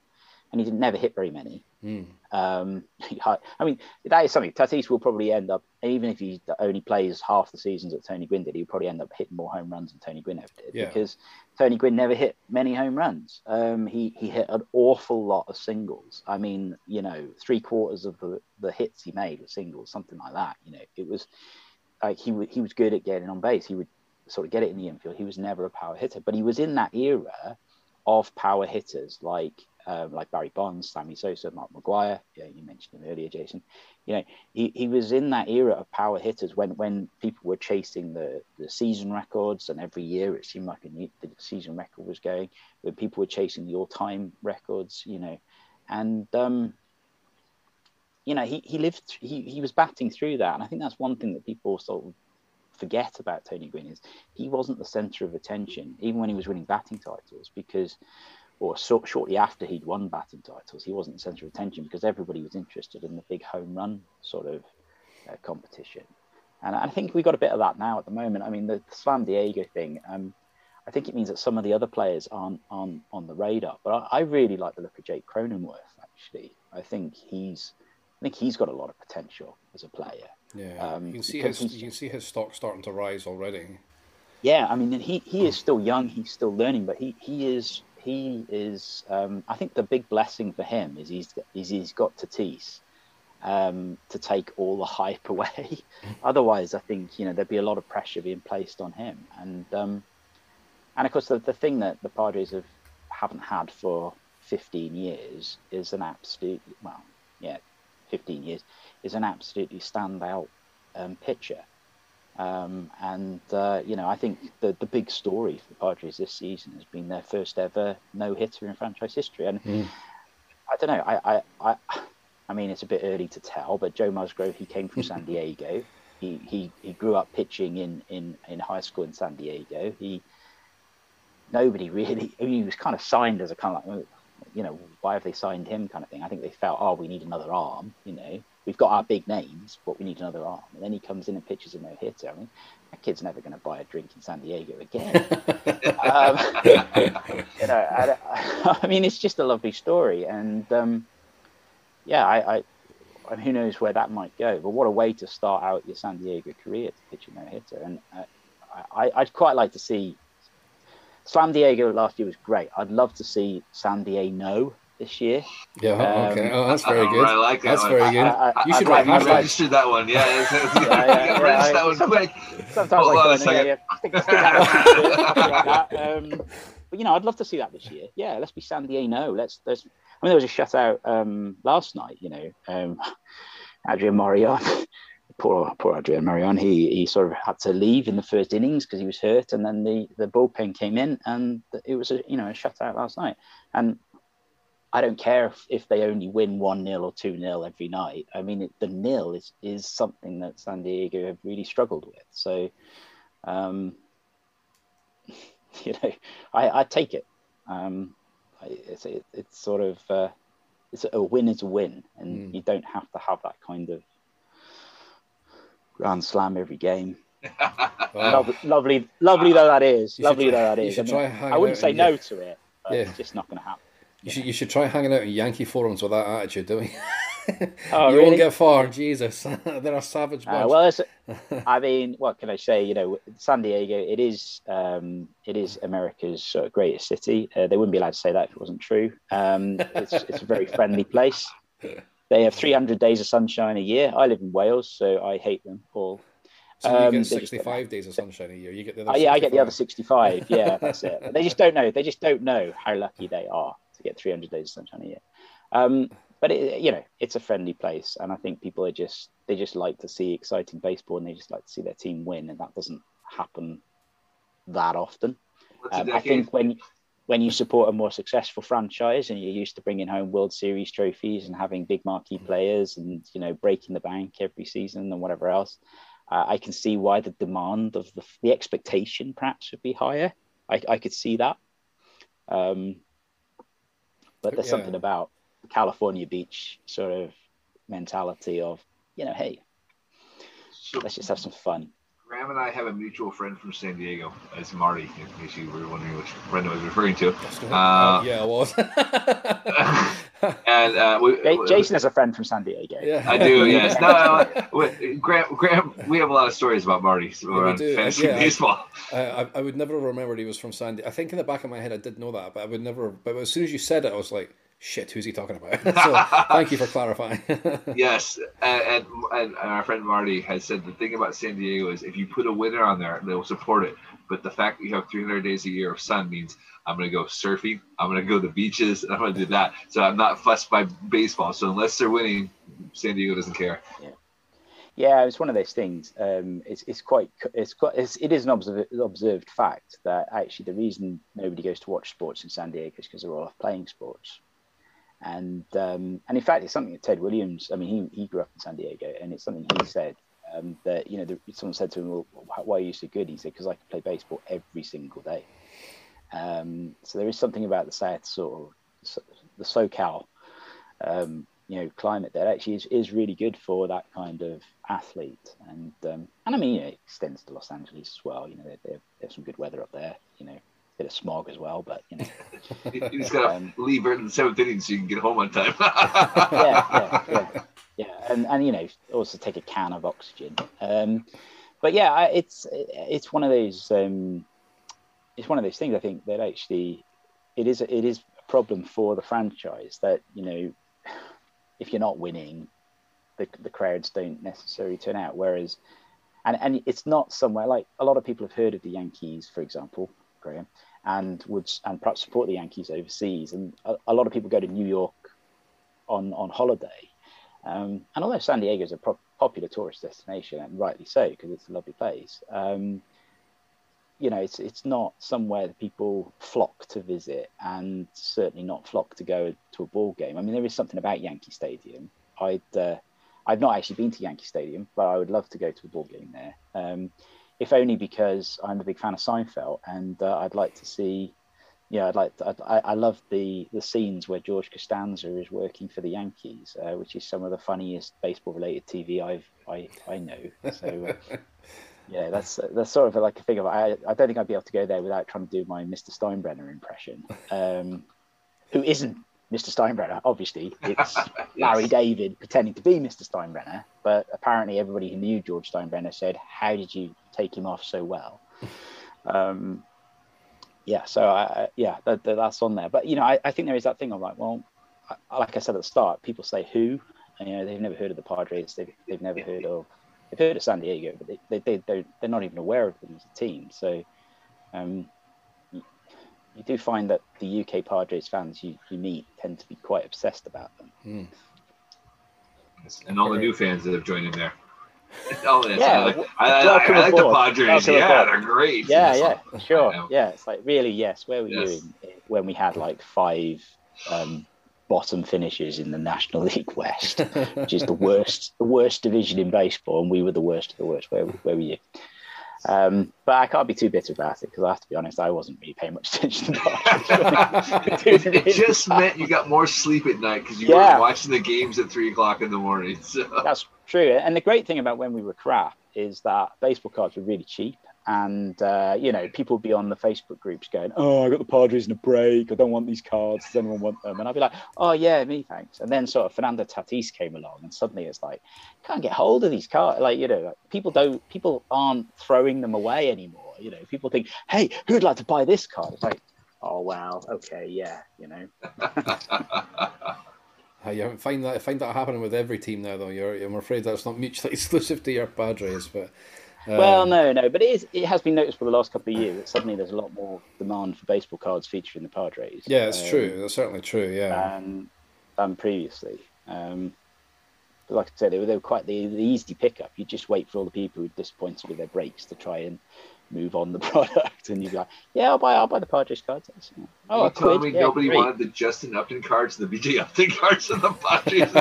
and he didn't never hit very many. Mm. Um, I mean, that is something. Tatis will probably end up, even if he only plays half the seasons that Tony Gwynn did, he'll probably end up hitting more home runs than Tony Gwynn ever did yeah. because Tony Gwynn never hit many home runs. Um, he he hit an awful lot of singles. I mean, you know, three quarters of the, the hits he made were singles, something like that. You know, it was like he he was good at getting on base. He would sort of get it in the infield. He was never a power hitter, but he was in that era of power hitters like um, like Barry Bonds, Sammy Sosa, Mark McGwire. Yeah, you mentioned him earlier, Jason. You know, he, he was in that era of power hitters when when people were chasing the, the season records, and every year it seemed like a new, the season record was going. When people were chasing the all time records, you know, and um, you know he he lived he he was batting through that, and I think that's one thing that people sort of forget about Tony Gwynn is he wasn't the center of attention even when he was winning batting titles because or so, shortly after he'd won batting titles, he wasn't the centre of attention because everybody was interested in the big home run sort of uh, competition. And I think we've got a bit of that now at the moment. I mean, the, the Slam Diego thing, um, I think it means that some of the other players aren't on, on the radar. But I, I really like the look of Jake Cronenworth, actually. I think he's I think he's got a lot of potential as a player. Yeah, um, you can see his you can see his stock starting to rise already. Yeah, I mean, he, he is still young. He's still learning, but he, he is he is. Um, I think the big blessing for him is he's is he's got Tatis um, to take all the hype away. Otherwise, I think you know there'd be a lot of pressure being placed on him, and um, and of course the, the thing that the Padres have haven't had for 15 years is an absolute well, yeah, 15 years is an absolutely standout um, pitcher. Um, and uh, you know, I think the the big story for the Padres this season has been their first ever no hitter in franchise history. And mm. I don't know, I, I, I I mean, it's a bit early to tell, but Joe Musgrove, he came from San Diego. He, he, he grew up pitching in, in, in high school in San Diego. He nobody really. I mean, he was kind of signed as a kind of like, you know, why have they signed him kind of thing. I think they felt, oh, we need another arm, you know. We've got our big names, but we need another arm. And then he comes in and pitches a no hitter. I mean, that kid's never going to buy a drink in San Diego again. um, you know, I, I, mean, it's just a lovely story, and um, yeah, I, I, I, who knows where that might go. But what a way to start out your San Diego career to pitch a no hitter, and uh, I, I'd quite like to see. San Diego last year was great. I'd love to see San Diego this year. Yeah, um, okay. Oh, that's very good. I like that. That's one. very good. I, I, you should write like, register that one. Yeah, yeah, yeah, yeah, register that one quick. Sometimes Hold I don't yeah, yeah. um, but you know, I'd love to see that this year. Yeah, let's be San Diego. Let's. Let's. I mean, there was a shutout um, last night. You know, um, Adrian Morejon. poor poor Adrian Morejon. He he sort of had to leave in the first innings because he was hurt, and then the the bullpen came in, and it was a you know a shutout last night. And I don't care if, if they only win 1 0 or 2 0 every night. I mean, it, the nil is, is something that San Diego have really struggled with. So, um, you know, I, I take it. Um, it's, it, it's sort of uh, it's a win is a win, and mm. you don't have to have that kind of grand slam every game. lovely, lovely, lovely though that is. lovely try, though that is. I, mean, I wouldn't say no to it. yeah. It's just not going to happen. You should you should try hanging out in Yankee forums with that attitude, do we? Oh, you really? won't get far. Jesus, they're a savage bunch. Uh, well, I mean, what can I say? You know, San Diego. It is um, it is America's uh, greatest city. Uh, they wouldn't be allowed to say that if it wasn't true. Um, it's it's a very friendly place. They have 300 days of sunshine a year. I live in Wales, so I hate them all. So you um, get 65 days of sunshine a year. You get the other. Oh, yeah, I get the other 65. Yeah, that's it. They just don't know. They just don't know how lucky they are to get 300 days of sunshine a year. Um, but it, you know, it's a friendly place, and I think people are just they just like to see exciting baseball, and they just like to see their team win, and that doesn't happen that often. Um, I think when when you support a more successful franchise and you're used to bringing home World Series trophies and having big marquee players and you know breaking the bank every season and whatever else, uh, I can see why the demand of the the expectation perhaps would be higher. I, I could see that. Um, but there's yeah. something about California beach sort of mentality of, you know, hey, so, let's just have some fun. Graham and I have a mutual friend from San Diego. It's Marty, in case you were wondering which friend I was referring to. Uh, yeah, I was. and uh, we, Jason has a friend from San Diego. Yeah, I do. Yes. No, no, Graham, Graham, we have a lot of stories about Marty around yeah, fantasy yeah, baseball. I, I, would never have remembered he was from San. Diego. I think in the back of my head I did know that, but I would never. But as soon as you said it, I was like shit, who's he talking about? so thank you for clarifying. yes, and, and, and, our friend Marty has said the thing about San Diego is if you put a winner on there, they'll support it. But the fact that you have 300 days a year of sun means I'm to go surfing, I'm to go to the beaches, and I'm to do that. So I'm not fussed by baseball. So unless they're winning, San Diego doesn't care. Yeah. Yeah, it's one of those things. Um, it's, it's quite it's quite it's, it is an observed, observed fact that actually the reason nobody goes to watch sports in San Diego is because they're all off playing sports. And um, and in fact, it's something that Ted Williams. I mean, he, he grew up in San Diego, and it's something he said um, that you know the, someone said to him, "Well, why are you so good?" He said, "Because I can play baseball every single day." Um, so there is something about the South sort of the SoCal, um, you know, climate that actually is, is really good for that kind of athlete. And um, and I mean, it extends to Los Angeles as well. You know, they, they have some good weather up there. You know, bit of smog as well, but you know. you just gotta um, leave early in the seventh inning so you can get home on time. yeah, yeah, yeah, yeah, and and you know also take a can of oxygen. Um, but yeah, it's it's one of those um, it's one of those things. I think that actually it is it is a problem for the franchise that you know if you're not winning, the the crowds don't necessarily turn out. Whereas and, and it's not somewhere like a lot of people have heard of the Yankees, for example, Graham, and would and perhaps support the Yankees overseas. And a, a lot of people go to New York on on holiday. Um, and although San Diego is a pro- popular tourist destination, and rightly so because it's a lovely place, um, you know, it's it's not somewhere that people flock to visit, and certainly not flock to go to a ball game. I mean, there is something about Yankee Stadium. I'd uh, I've not actually been to Yankee Stadium, but I would love to go to a ball game there. Um, if only because I'm a big fan of Seinfeld, and uh, I'd like to see yeah, I'd like to, I, I love the the scenes where George Costanza is working for the Yankees, uh, which is some of the funniest baseball related TV I've I I know. So. Uh, yeah, that's that's sort of like a thing of I, I don't think I'd be able to go there without trying to do my Mr. Steinbrenner impression. Um, who isn't Mr. Steinbrenner? Obviously, it's Larry David pretending to be Mr. Steinbrenner, but apparently everybody who knew George Steinbrenner said, "How did you take him off so well?" Um, yeah, so I, yeah, that, that's on there. But you know, I, I think there is that thing of like, well, I, like I said at the start, people say who, and, you know, they've never heard of the Padres, they've, they've never heard of, they've heard of San Diego, but they, they, they they're, they're not even aware of them as a team. So, um, you, you do find that the UK Padres fans you, you meet tend to be quite obsessed about them. Mm. And all the new fans that have joined in there. Oh, yeah, I, I, I, I like the Padres. Yeah, they're great. Yeah, yeah, sure. Yeah, it's like really, yes. Where were yes. you in, when we had like five um, bottom finishes in the National League West, which is the worst, the worst division in baseball, and we were the worst of the worst. Where, where were you? Um, but I can't be too bitter about it because I have to be honest, I wasn't really paying much attention to it. it just meant you got more sleep at night because you yeah. were watching the games at three o'clock in the morning. So. That's true. And the great thing about when we were crap is that baseball cards were really cheap and uh, you know people be on the facebook groups going oh i got the padres in a break. I don't want these cards. Does anyone want them? And i'd be like oh yeah me thanks. And then sort of fernando tatis came along and suddenly it's like can't get hold of these cards. Like you know like, people don't people aren't throwing them away anymore. You know people think hey who'd like to buy this card? It's like oh wow. Okay yeah you know? You find that I find that happening with every team now though. You're i'm afraid that's not mutually exclusive to your padres but well, um, no, no, but it is. It has been noticed for the last couple of years that suddenly there's a lot more demand for baseball cards featuring the Padres. Yeah, it's um, true. That's certainly true. Yeah, than, than previously. Um, but like I said, they were, they were quite the, the easy pickup. You just wait for all the people who are disappointed with their breaks to try and move on the product, and you'd be like, "Yeah, I'll buy, I'll buy the Padres cards." Oh, you telling me yeah, nobody great. wanted the Justin Upton cards, the BJ Upton cards, and the Padres?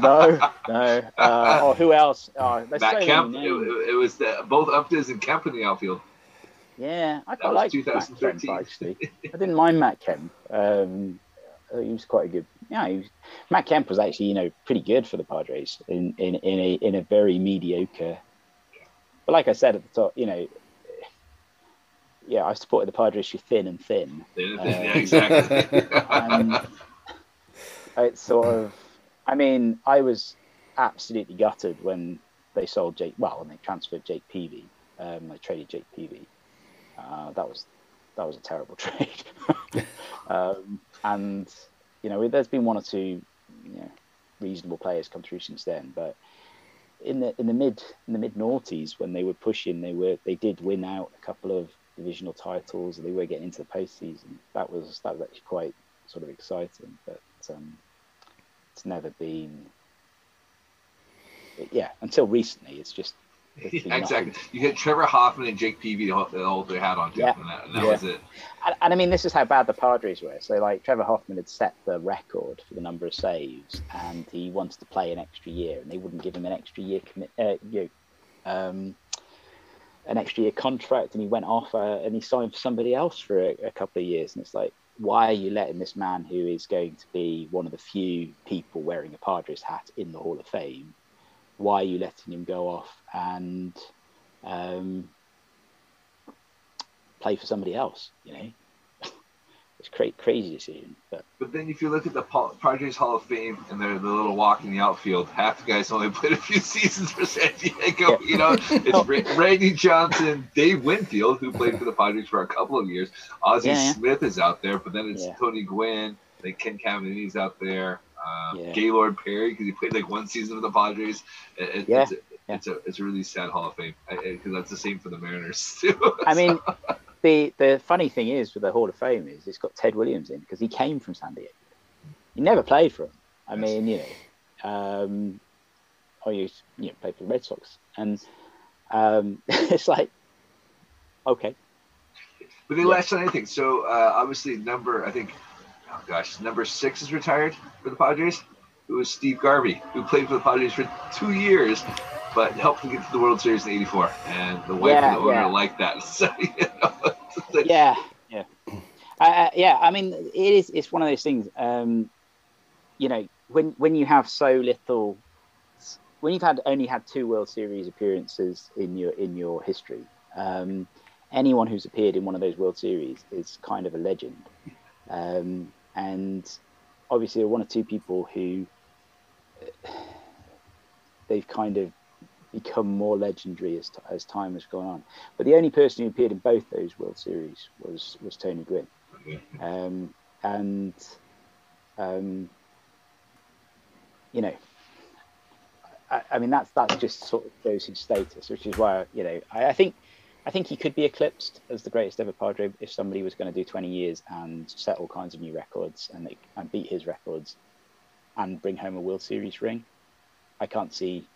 no, no. Uh, oh, who else? Oh, Matt Kemp. It, it, was the, both Uptons and Kemp in the outfield. Yeah, I quite like 2013. Matt Kemp, actually. I didn't mind Matt Kemp. Um, he was quite a good. Yeah, was, Matt Kemp was actually you know pretty good for the Padres in in, in a in a very mediocre but like I said at the top, you know, yeah, I supported the Padres through thin and thin. Thin thin, um, yeah, exactly. and it's sort of, I mean, I was absolutely gutted when they sold Jake. Well, when they transferred Jake Peavy, um, they traded Jake Peavy. Uh, that was that was a terrible trade. um, and you know, there's been one or two you know, reasonable players come through since then, but in the in the mid in the mid noughties when they were pushing, they were they did win out a couple of divisional titles. They were getting into the postseason. That was that was actually quite sort of exciting, but um, it's never been. Yeah, until recently, it's just yeah, exactly. You get Trevor Hoffman and Jake Peavy all they had on yeah. and that, and that yeah. was it. And, and, I mean, this is how bad the Padres were. So, like, Trevor Hoffman had set the record for the number of saves, and he wanted to play an extra year, and they wouldn't give him an extra year commit, uh, you know, um, an extra year contract, and he went off uh, and he signed for somebody else for a, a couple of years, and it's like, why are you letting this man who is going to be one of the few people wearing a Padres hat in the Hall of Fame why are you letting him go off and um, play for somebody else? You know, it's cra- crazy decision. But but then if you look at the Padres Hall of Fame and the the little walk in the outfield, half the guys only played a few seasons for San Diego. Yeah. You know, it's Randy Johnson, Dave Winfield, who played for the Padres for a couple of years. Ozzie yeah, yeah. Smith is out there, but then it's Tony Gwynn. Like Ken Caminiti's out there. Um, yeah. Gaylord Perry because he played like one season with the Padres. It, yeah. It's, yeah. it's a it's a really sad Hall of Fame because that's the same for the Mariners too. I mean, the the funny thing is with the Hall of Fame is it's got Ted Williams in because he came from San Diego. He never played for him. I yes. mean, you know, um, or you you know, played for the Red Sox, and um, it's like, okay. But they yeah. latched on anything. So uh, obviously, number I think gosh, number six is retired for the Padres. It was Steve Garvey, who played for the Padres for two years, but helped them get to the World Series in '84. And the wife yeah, and the owner yeah. liked that. So, you know, yeah, yeah. Uh, yeah, I mean, it is. It's one of those things. Um, you know, when when you have so little, when you've had only had two World Series appearances in your in your history, um, anyone who's appeared in one of those World Series is kind of a legend. Um, and obviously, there are one or two people who they've kind of become more legendary as, as time has gone on. But the only person who appeared in both those World Series was was Tony Gwynn, um, and um, you know, I, I, mean that's that's just sort of shows his status, which is why you know I, I think I think he could be eclipsed as the greatest ever Padre if somebody was going to do 20 years and set all kinds of new records and, and beat his records and bring home a World Series ring. I can't see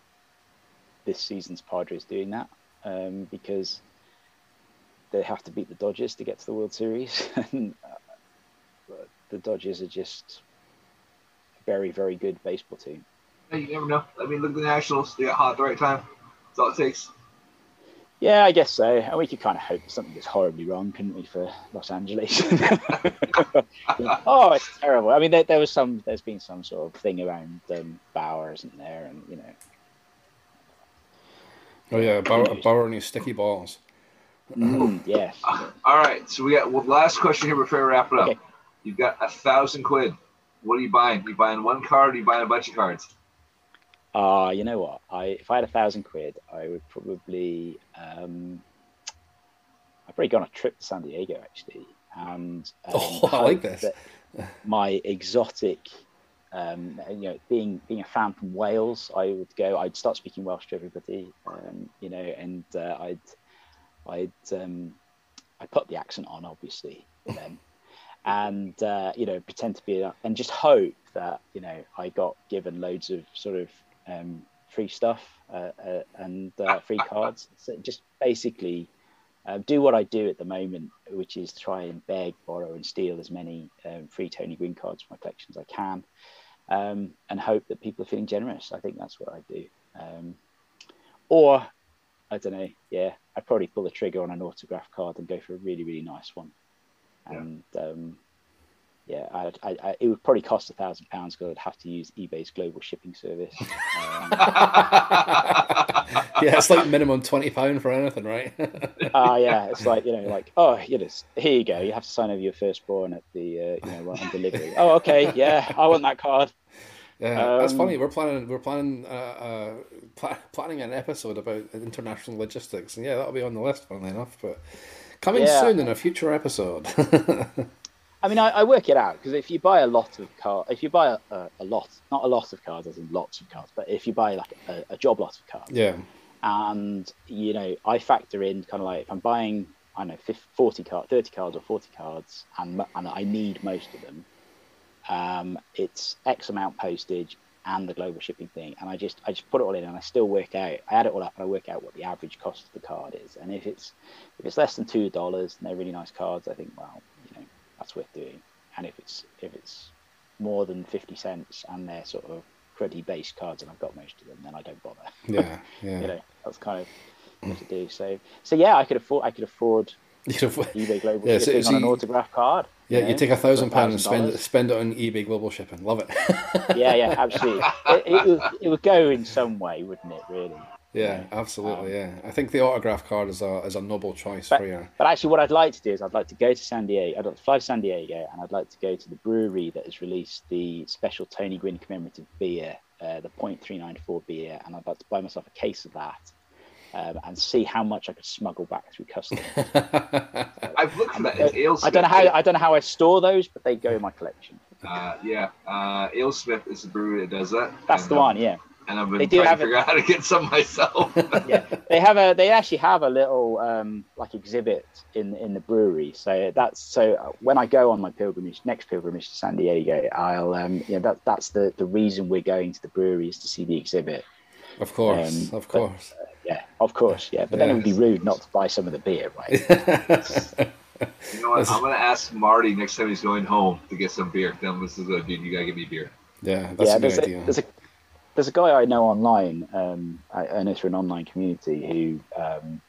this season's Padres doing that um, because they have to beat the Dodgers to get to the World Series. and, uh, the Dodgers are just a very, very good baseball team. You never know. I mean, look at the Nationals. They got hot at the right time. That's all it takes. Yeah, I guess so. And we could kind of hope something goes horribly wrong, couldn't we, for Los Angeles? oh, it's terrible. I mean, there, there, was some. There's been some sort of thing around um, Bauer, isn't there? And you know, Oh yeah, Bauer, Bauer and his sticky balls. Mm, yes. All right, so we got well, last question here before we wrap it up. Okay. You've got a thousand quid. What are you buying? Are you buying one card? Or are you buying a bunch of cards? Uh, you know what? I if I had a thousand quid, I would probably um, I've probably gone on a trip to San Diego actually, and um, oh, I like this. my exotic um, you know, being being a fan from Wales, I would go. I'd start speaking Welsh to everybody, um, you know, and uh, I'd I'd um, I put the accent on, obviously, them, and uh, you know, pretend to be, and just hope that you know I got given loads of sort of um, free stuff uh, uh and uh, free cards. So just basically. Uh, do what I do at the moment, which is try and beg, borrow, and steal as many um, free Tony Gwynn cards from my collection as I can um, and hope that people are feeling generous. I think that's what I do. Um, or I don't know. Yeah, I'd probably pull the trigger on an autograph card and go for a really really nice one. And yeah, um, yeah I, I, I, it would probably cost a thousand pounds because I'd have to use eBay's global shipping service. Um, yeah, it's like minimum twenty pound for anything, right? Ah, uh, yeah, it's like you know, like oh, you know, here you go. You have to sign over your firstborn at the uh, you know on delivery. oh, okay, yeah, I want that card. Yeah, um, that's funny. We're planning we're planning uh, uh, pl- planning an episode about international logistics, and yeah, that'll be on the list, funnily enough. But coming yeah. soon in a future episode. I mean, I, I, work it out because if you buy a lot of cards, if you buy a, a, a, lot, not a lot of cards, as in lots of cards, but if you buy like a, a job lot of cards, yeah, and you know, I factor in kind of like if I'm buying, I don't know, 50, 40 cards, 30 cards or 40 cards, and and I need most of them um, it's X amount postage and the global shipping thing, and I just I just put it all in, and I still work out. I add it all up, and I work out what the average cost of the card is. And if it's if it's less than two dollars, and they're really nice cards, I think well, that's worth doing. And if it's if it's more than fifty cents, and they're sort of cruddy based cards, and I've got most of them, then I don't bother. Yeah, yeah. you know, that's kind of what to do. So so yeah, I could afford I could afford eBay global yeah, shipping so, so on an autograph card. Yeah, you, you take a thousand pounds and spend it, spend it on eBay global shipping. Love it. yeah, yeah, absolutely. It, it, would, it would go in some way, wouldn't it? Really. Yeah, absolutely. Um, yeah, I think the autograph card is a is a noble choice but, for you. But actually, what I'd like to do is I'd like to go to San Diego. I'd like to fly to San Diego, and I'd like to go to the brewery that has released the special Tony Gwynn commemorative beer, uh, the .394 beer, and I'd like to buy myself a case of that um, and see how much I could smuggle back through customs. I've looked for that. Alesmith, I don't know how I don't know how I store those, but they go in my collection. Uh, yeah, uh, Alesmith is the brewery that does that. That's and, the one. Yeah. And I've been they do trying have to figure a, out how to get some myself. yeah, they have a. They actually have a little um, like exhibit in in the brewery. So that's so uh, when I go on my pilgrimage, next pilgrimage to San Diego, I'll um, you know that that's the the reason we're going to the brewery is to see the exhibit. Of course, um, of course. But, uh, yeah, of course, yeah. But then it would be rude not to buy some of the beer, right? you know what? I'm gonna ask Marty next time he's going home to get some beer. Tell him this is a dude. You gotta get me beer. Yeah, that's yeah, a good idea. A, there's a there's a guy I know online. Um, I, I know through an online community who um,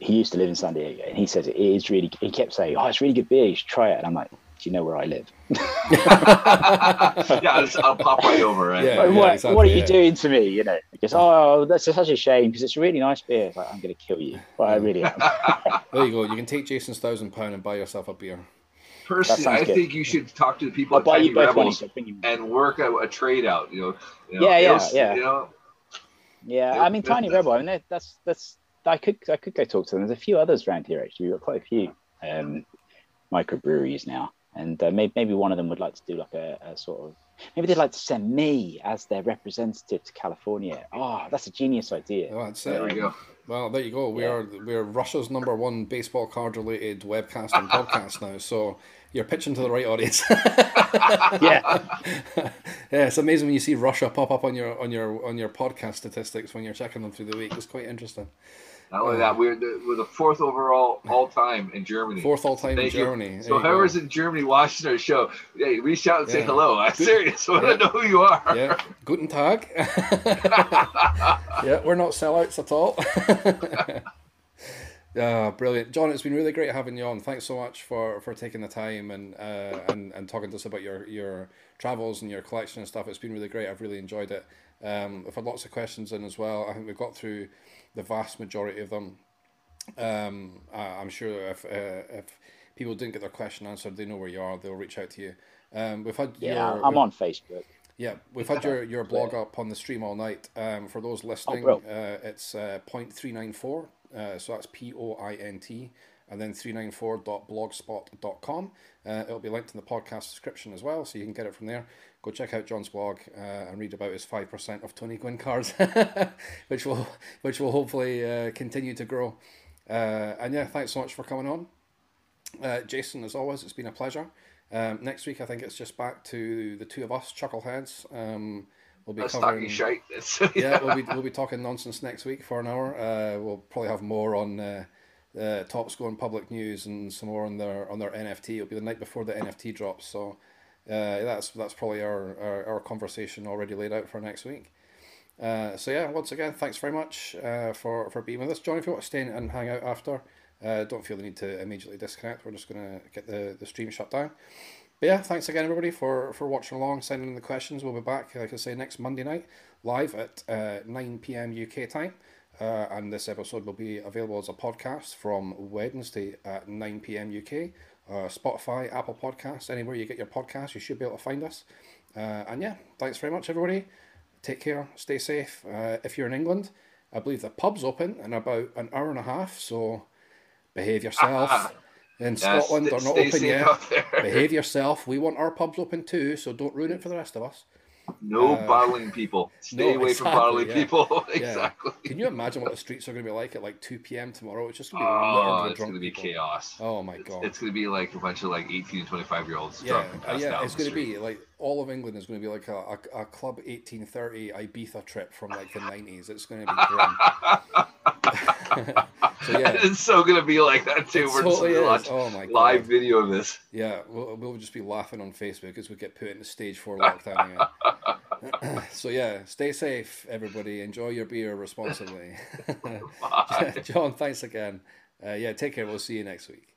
he used to live in San Diego, and he says it is really. He kept saying, "Oh, it's really good beer. You should try it." And I'm like, "Do you know where I live?" yeah, I'll, I'll pop right over. Right? Yeah, Like, what, exactly, what are you yeah. doing to me? You know, because oh, that's such a shame because it's a really nice beer. It's like I'm going to kill you, but I really am. There you go. You can take Jason's thousand pound and buy yourself a beer. Personally, I good. think you should talk to the people I'll at Tiny you. Rebels so bring you- and work a, a trade out. You know, you know Yeah, yeah, it'll- yeah. You know, Yeah, Yeah, I mean, Tiny Rebel. I mean, that- that's that's. I could I could go talk to them. There's a few others around here actually. We've got quite a few um, microbreweries now, and uh, maybe maybe one of them would like to do like a, a sort of maybe they'd like to send me as their representative to California. Oh, that's a genius idea. Well, that's there it. we go. Well, there you go. We Yeah. are we're Russia's number one baseball card related webcast and podcast now. So you're pitching to the right audience. Yeah, yeah, it's amazing when you see Russia pop up on your on your on your podcast statistics when you're checking them through the week. It's quite interesting. Not only that, we're the, we're the fourth overall all time in Germany. Fourth all time in you. Germany. So you go. whoever's in Germany watching our show, hey, reach out and say hello. I'm Good. serious. I want Yeah. to know who you are. Yeah, guten tag. yeah, we're not sellouts at all. Ah, brilliant, John. It's been really great having you on. Thanks so much for, for taking the time and uh, and and talking to us about your your travels and your collection and stuff. It's been really great. I've really enjoyed it. Um, I've had lots of questions in as well. I think we've got through the vast majority of them. Um, I- I'm sure if uh, if people didn't get their question answered, they know where you are. They'll reach out to you. Um, we've had yeah. your, I'm on Facebook. yeah, we've had your, your blog up on the stream all night. Um, for those listening, bro. uh, it's uh, point three nine four. Uh, so that's P O I N T, and then three nine four dot blogspot.com. Uh, it'll be linked in the podcast description as well, so you can get it from there. Go check out John's blog uh, and read about his five percent of Tony Gwynn cards, which will which will hopefully uh, continue to grow. Uh, and yeah, thanks so much for coming on. Uh, Jason, as always, it's been a pleasure. Um, next week, I think it's just back to the two of us, Chuckleheads. Um, we'll be That's covering. Yeah, we'll be we'll be talking nonsense next week for an hour. Uh, we'll probably have more on uh, uh, top score public news and some more on their on their NFT. It'll be the night before the NFT drops, so uh, that's that's probably our, our, our conversation already laid out for next week. Uh, so yeah, once again, thanks very much uh, for for being with us, John. If you want to stay and hang out after, uh, don't feel the need to immediately disconnect. We're just gonna get the, the stream shut down. But yeah, thanks again, everybody, for, for watching along, sending in the questions. We'll be back, like I say, next Monday night, live at uh, 9 p.m. UK time. Uh, and this episode will be available as a podcast from Wednesday at 9 p.m. UK. Uh, Spotify, Apple Podcasts, anywhere you get your podcasts, you should be able to find us. Uh, and yeah, thanks very much, everybody. Take care, stay safe. Uh, if you're in England, I believe the pub's open in about an hour and a half, so behave yourself. In Yeah, Scotland, st- they're not open yet. Behave yourself. We want our pubs open too, so don't ruin it for the rest of us. No Uh, bottling people. Stay no, away from exactly, bottling yeah. people. Yeah. exactly. Can you imagine what the streets are going to be like at like 2 p.m. tomorrow? It's just going to be Oh, it's drunk gonna be people. chaos. Oh my god. it's gonna be like a bunch of like 18 and 25 year olds yeah, uh, yeah, it's going to be like all of England is going to be like a, a, a club 1830 Ibiza trip from like the 90s. It's going to be grim. so yeah, it's so gonna be like that too. it We're totally just is. watch Oh live god. video of this. Yeah, we'll, we'll just be laughing on Facebook as we get put in the stage four lockdown again. so yeah, stay safe, everybody. Enjoy your beer responsibly. John, thanks again. Uh, yeah, take care. We'll see you next week.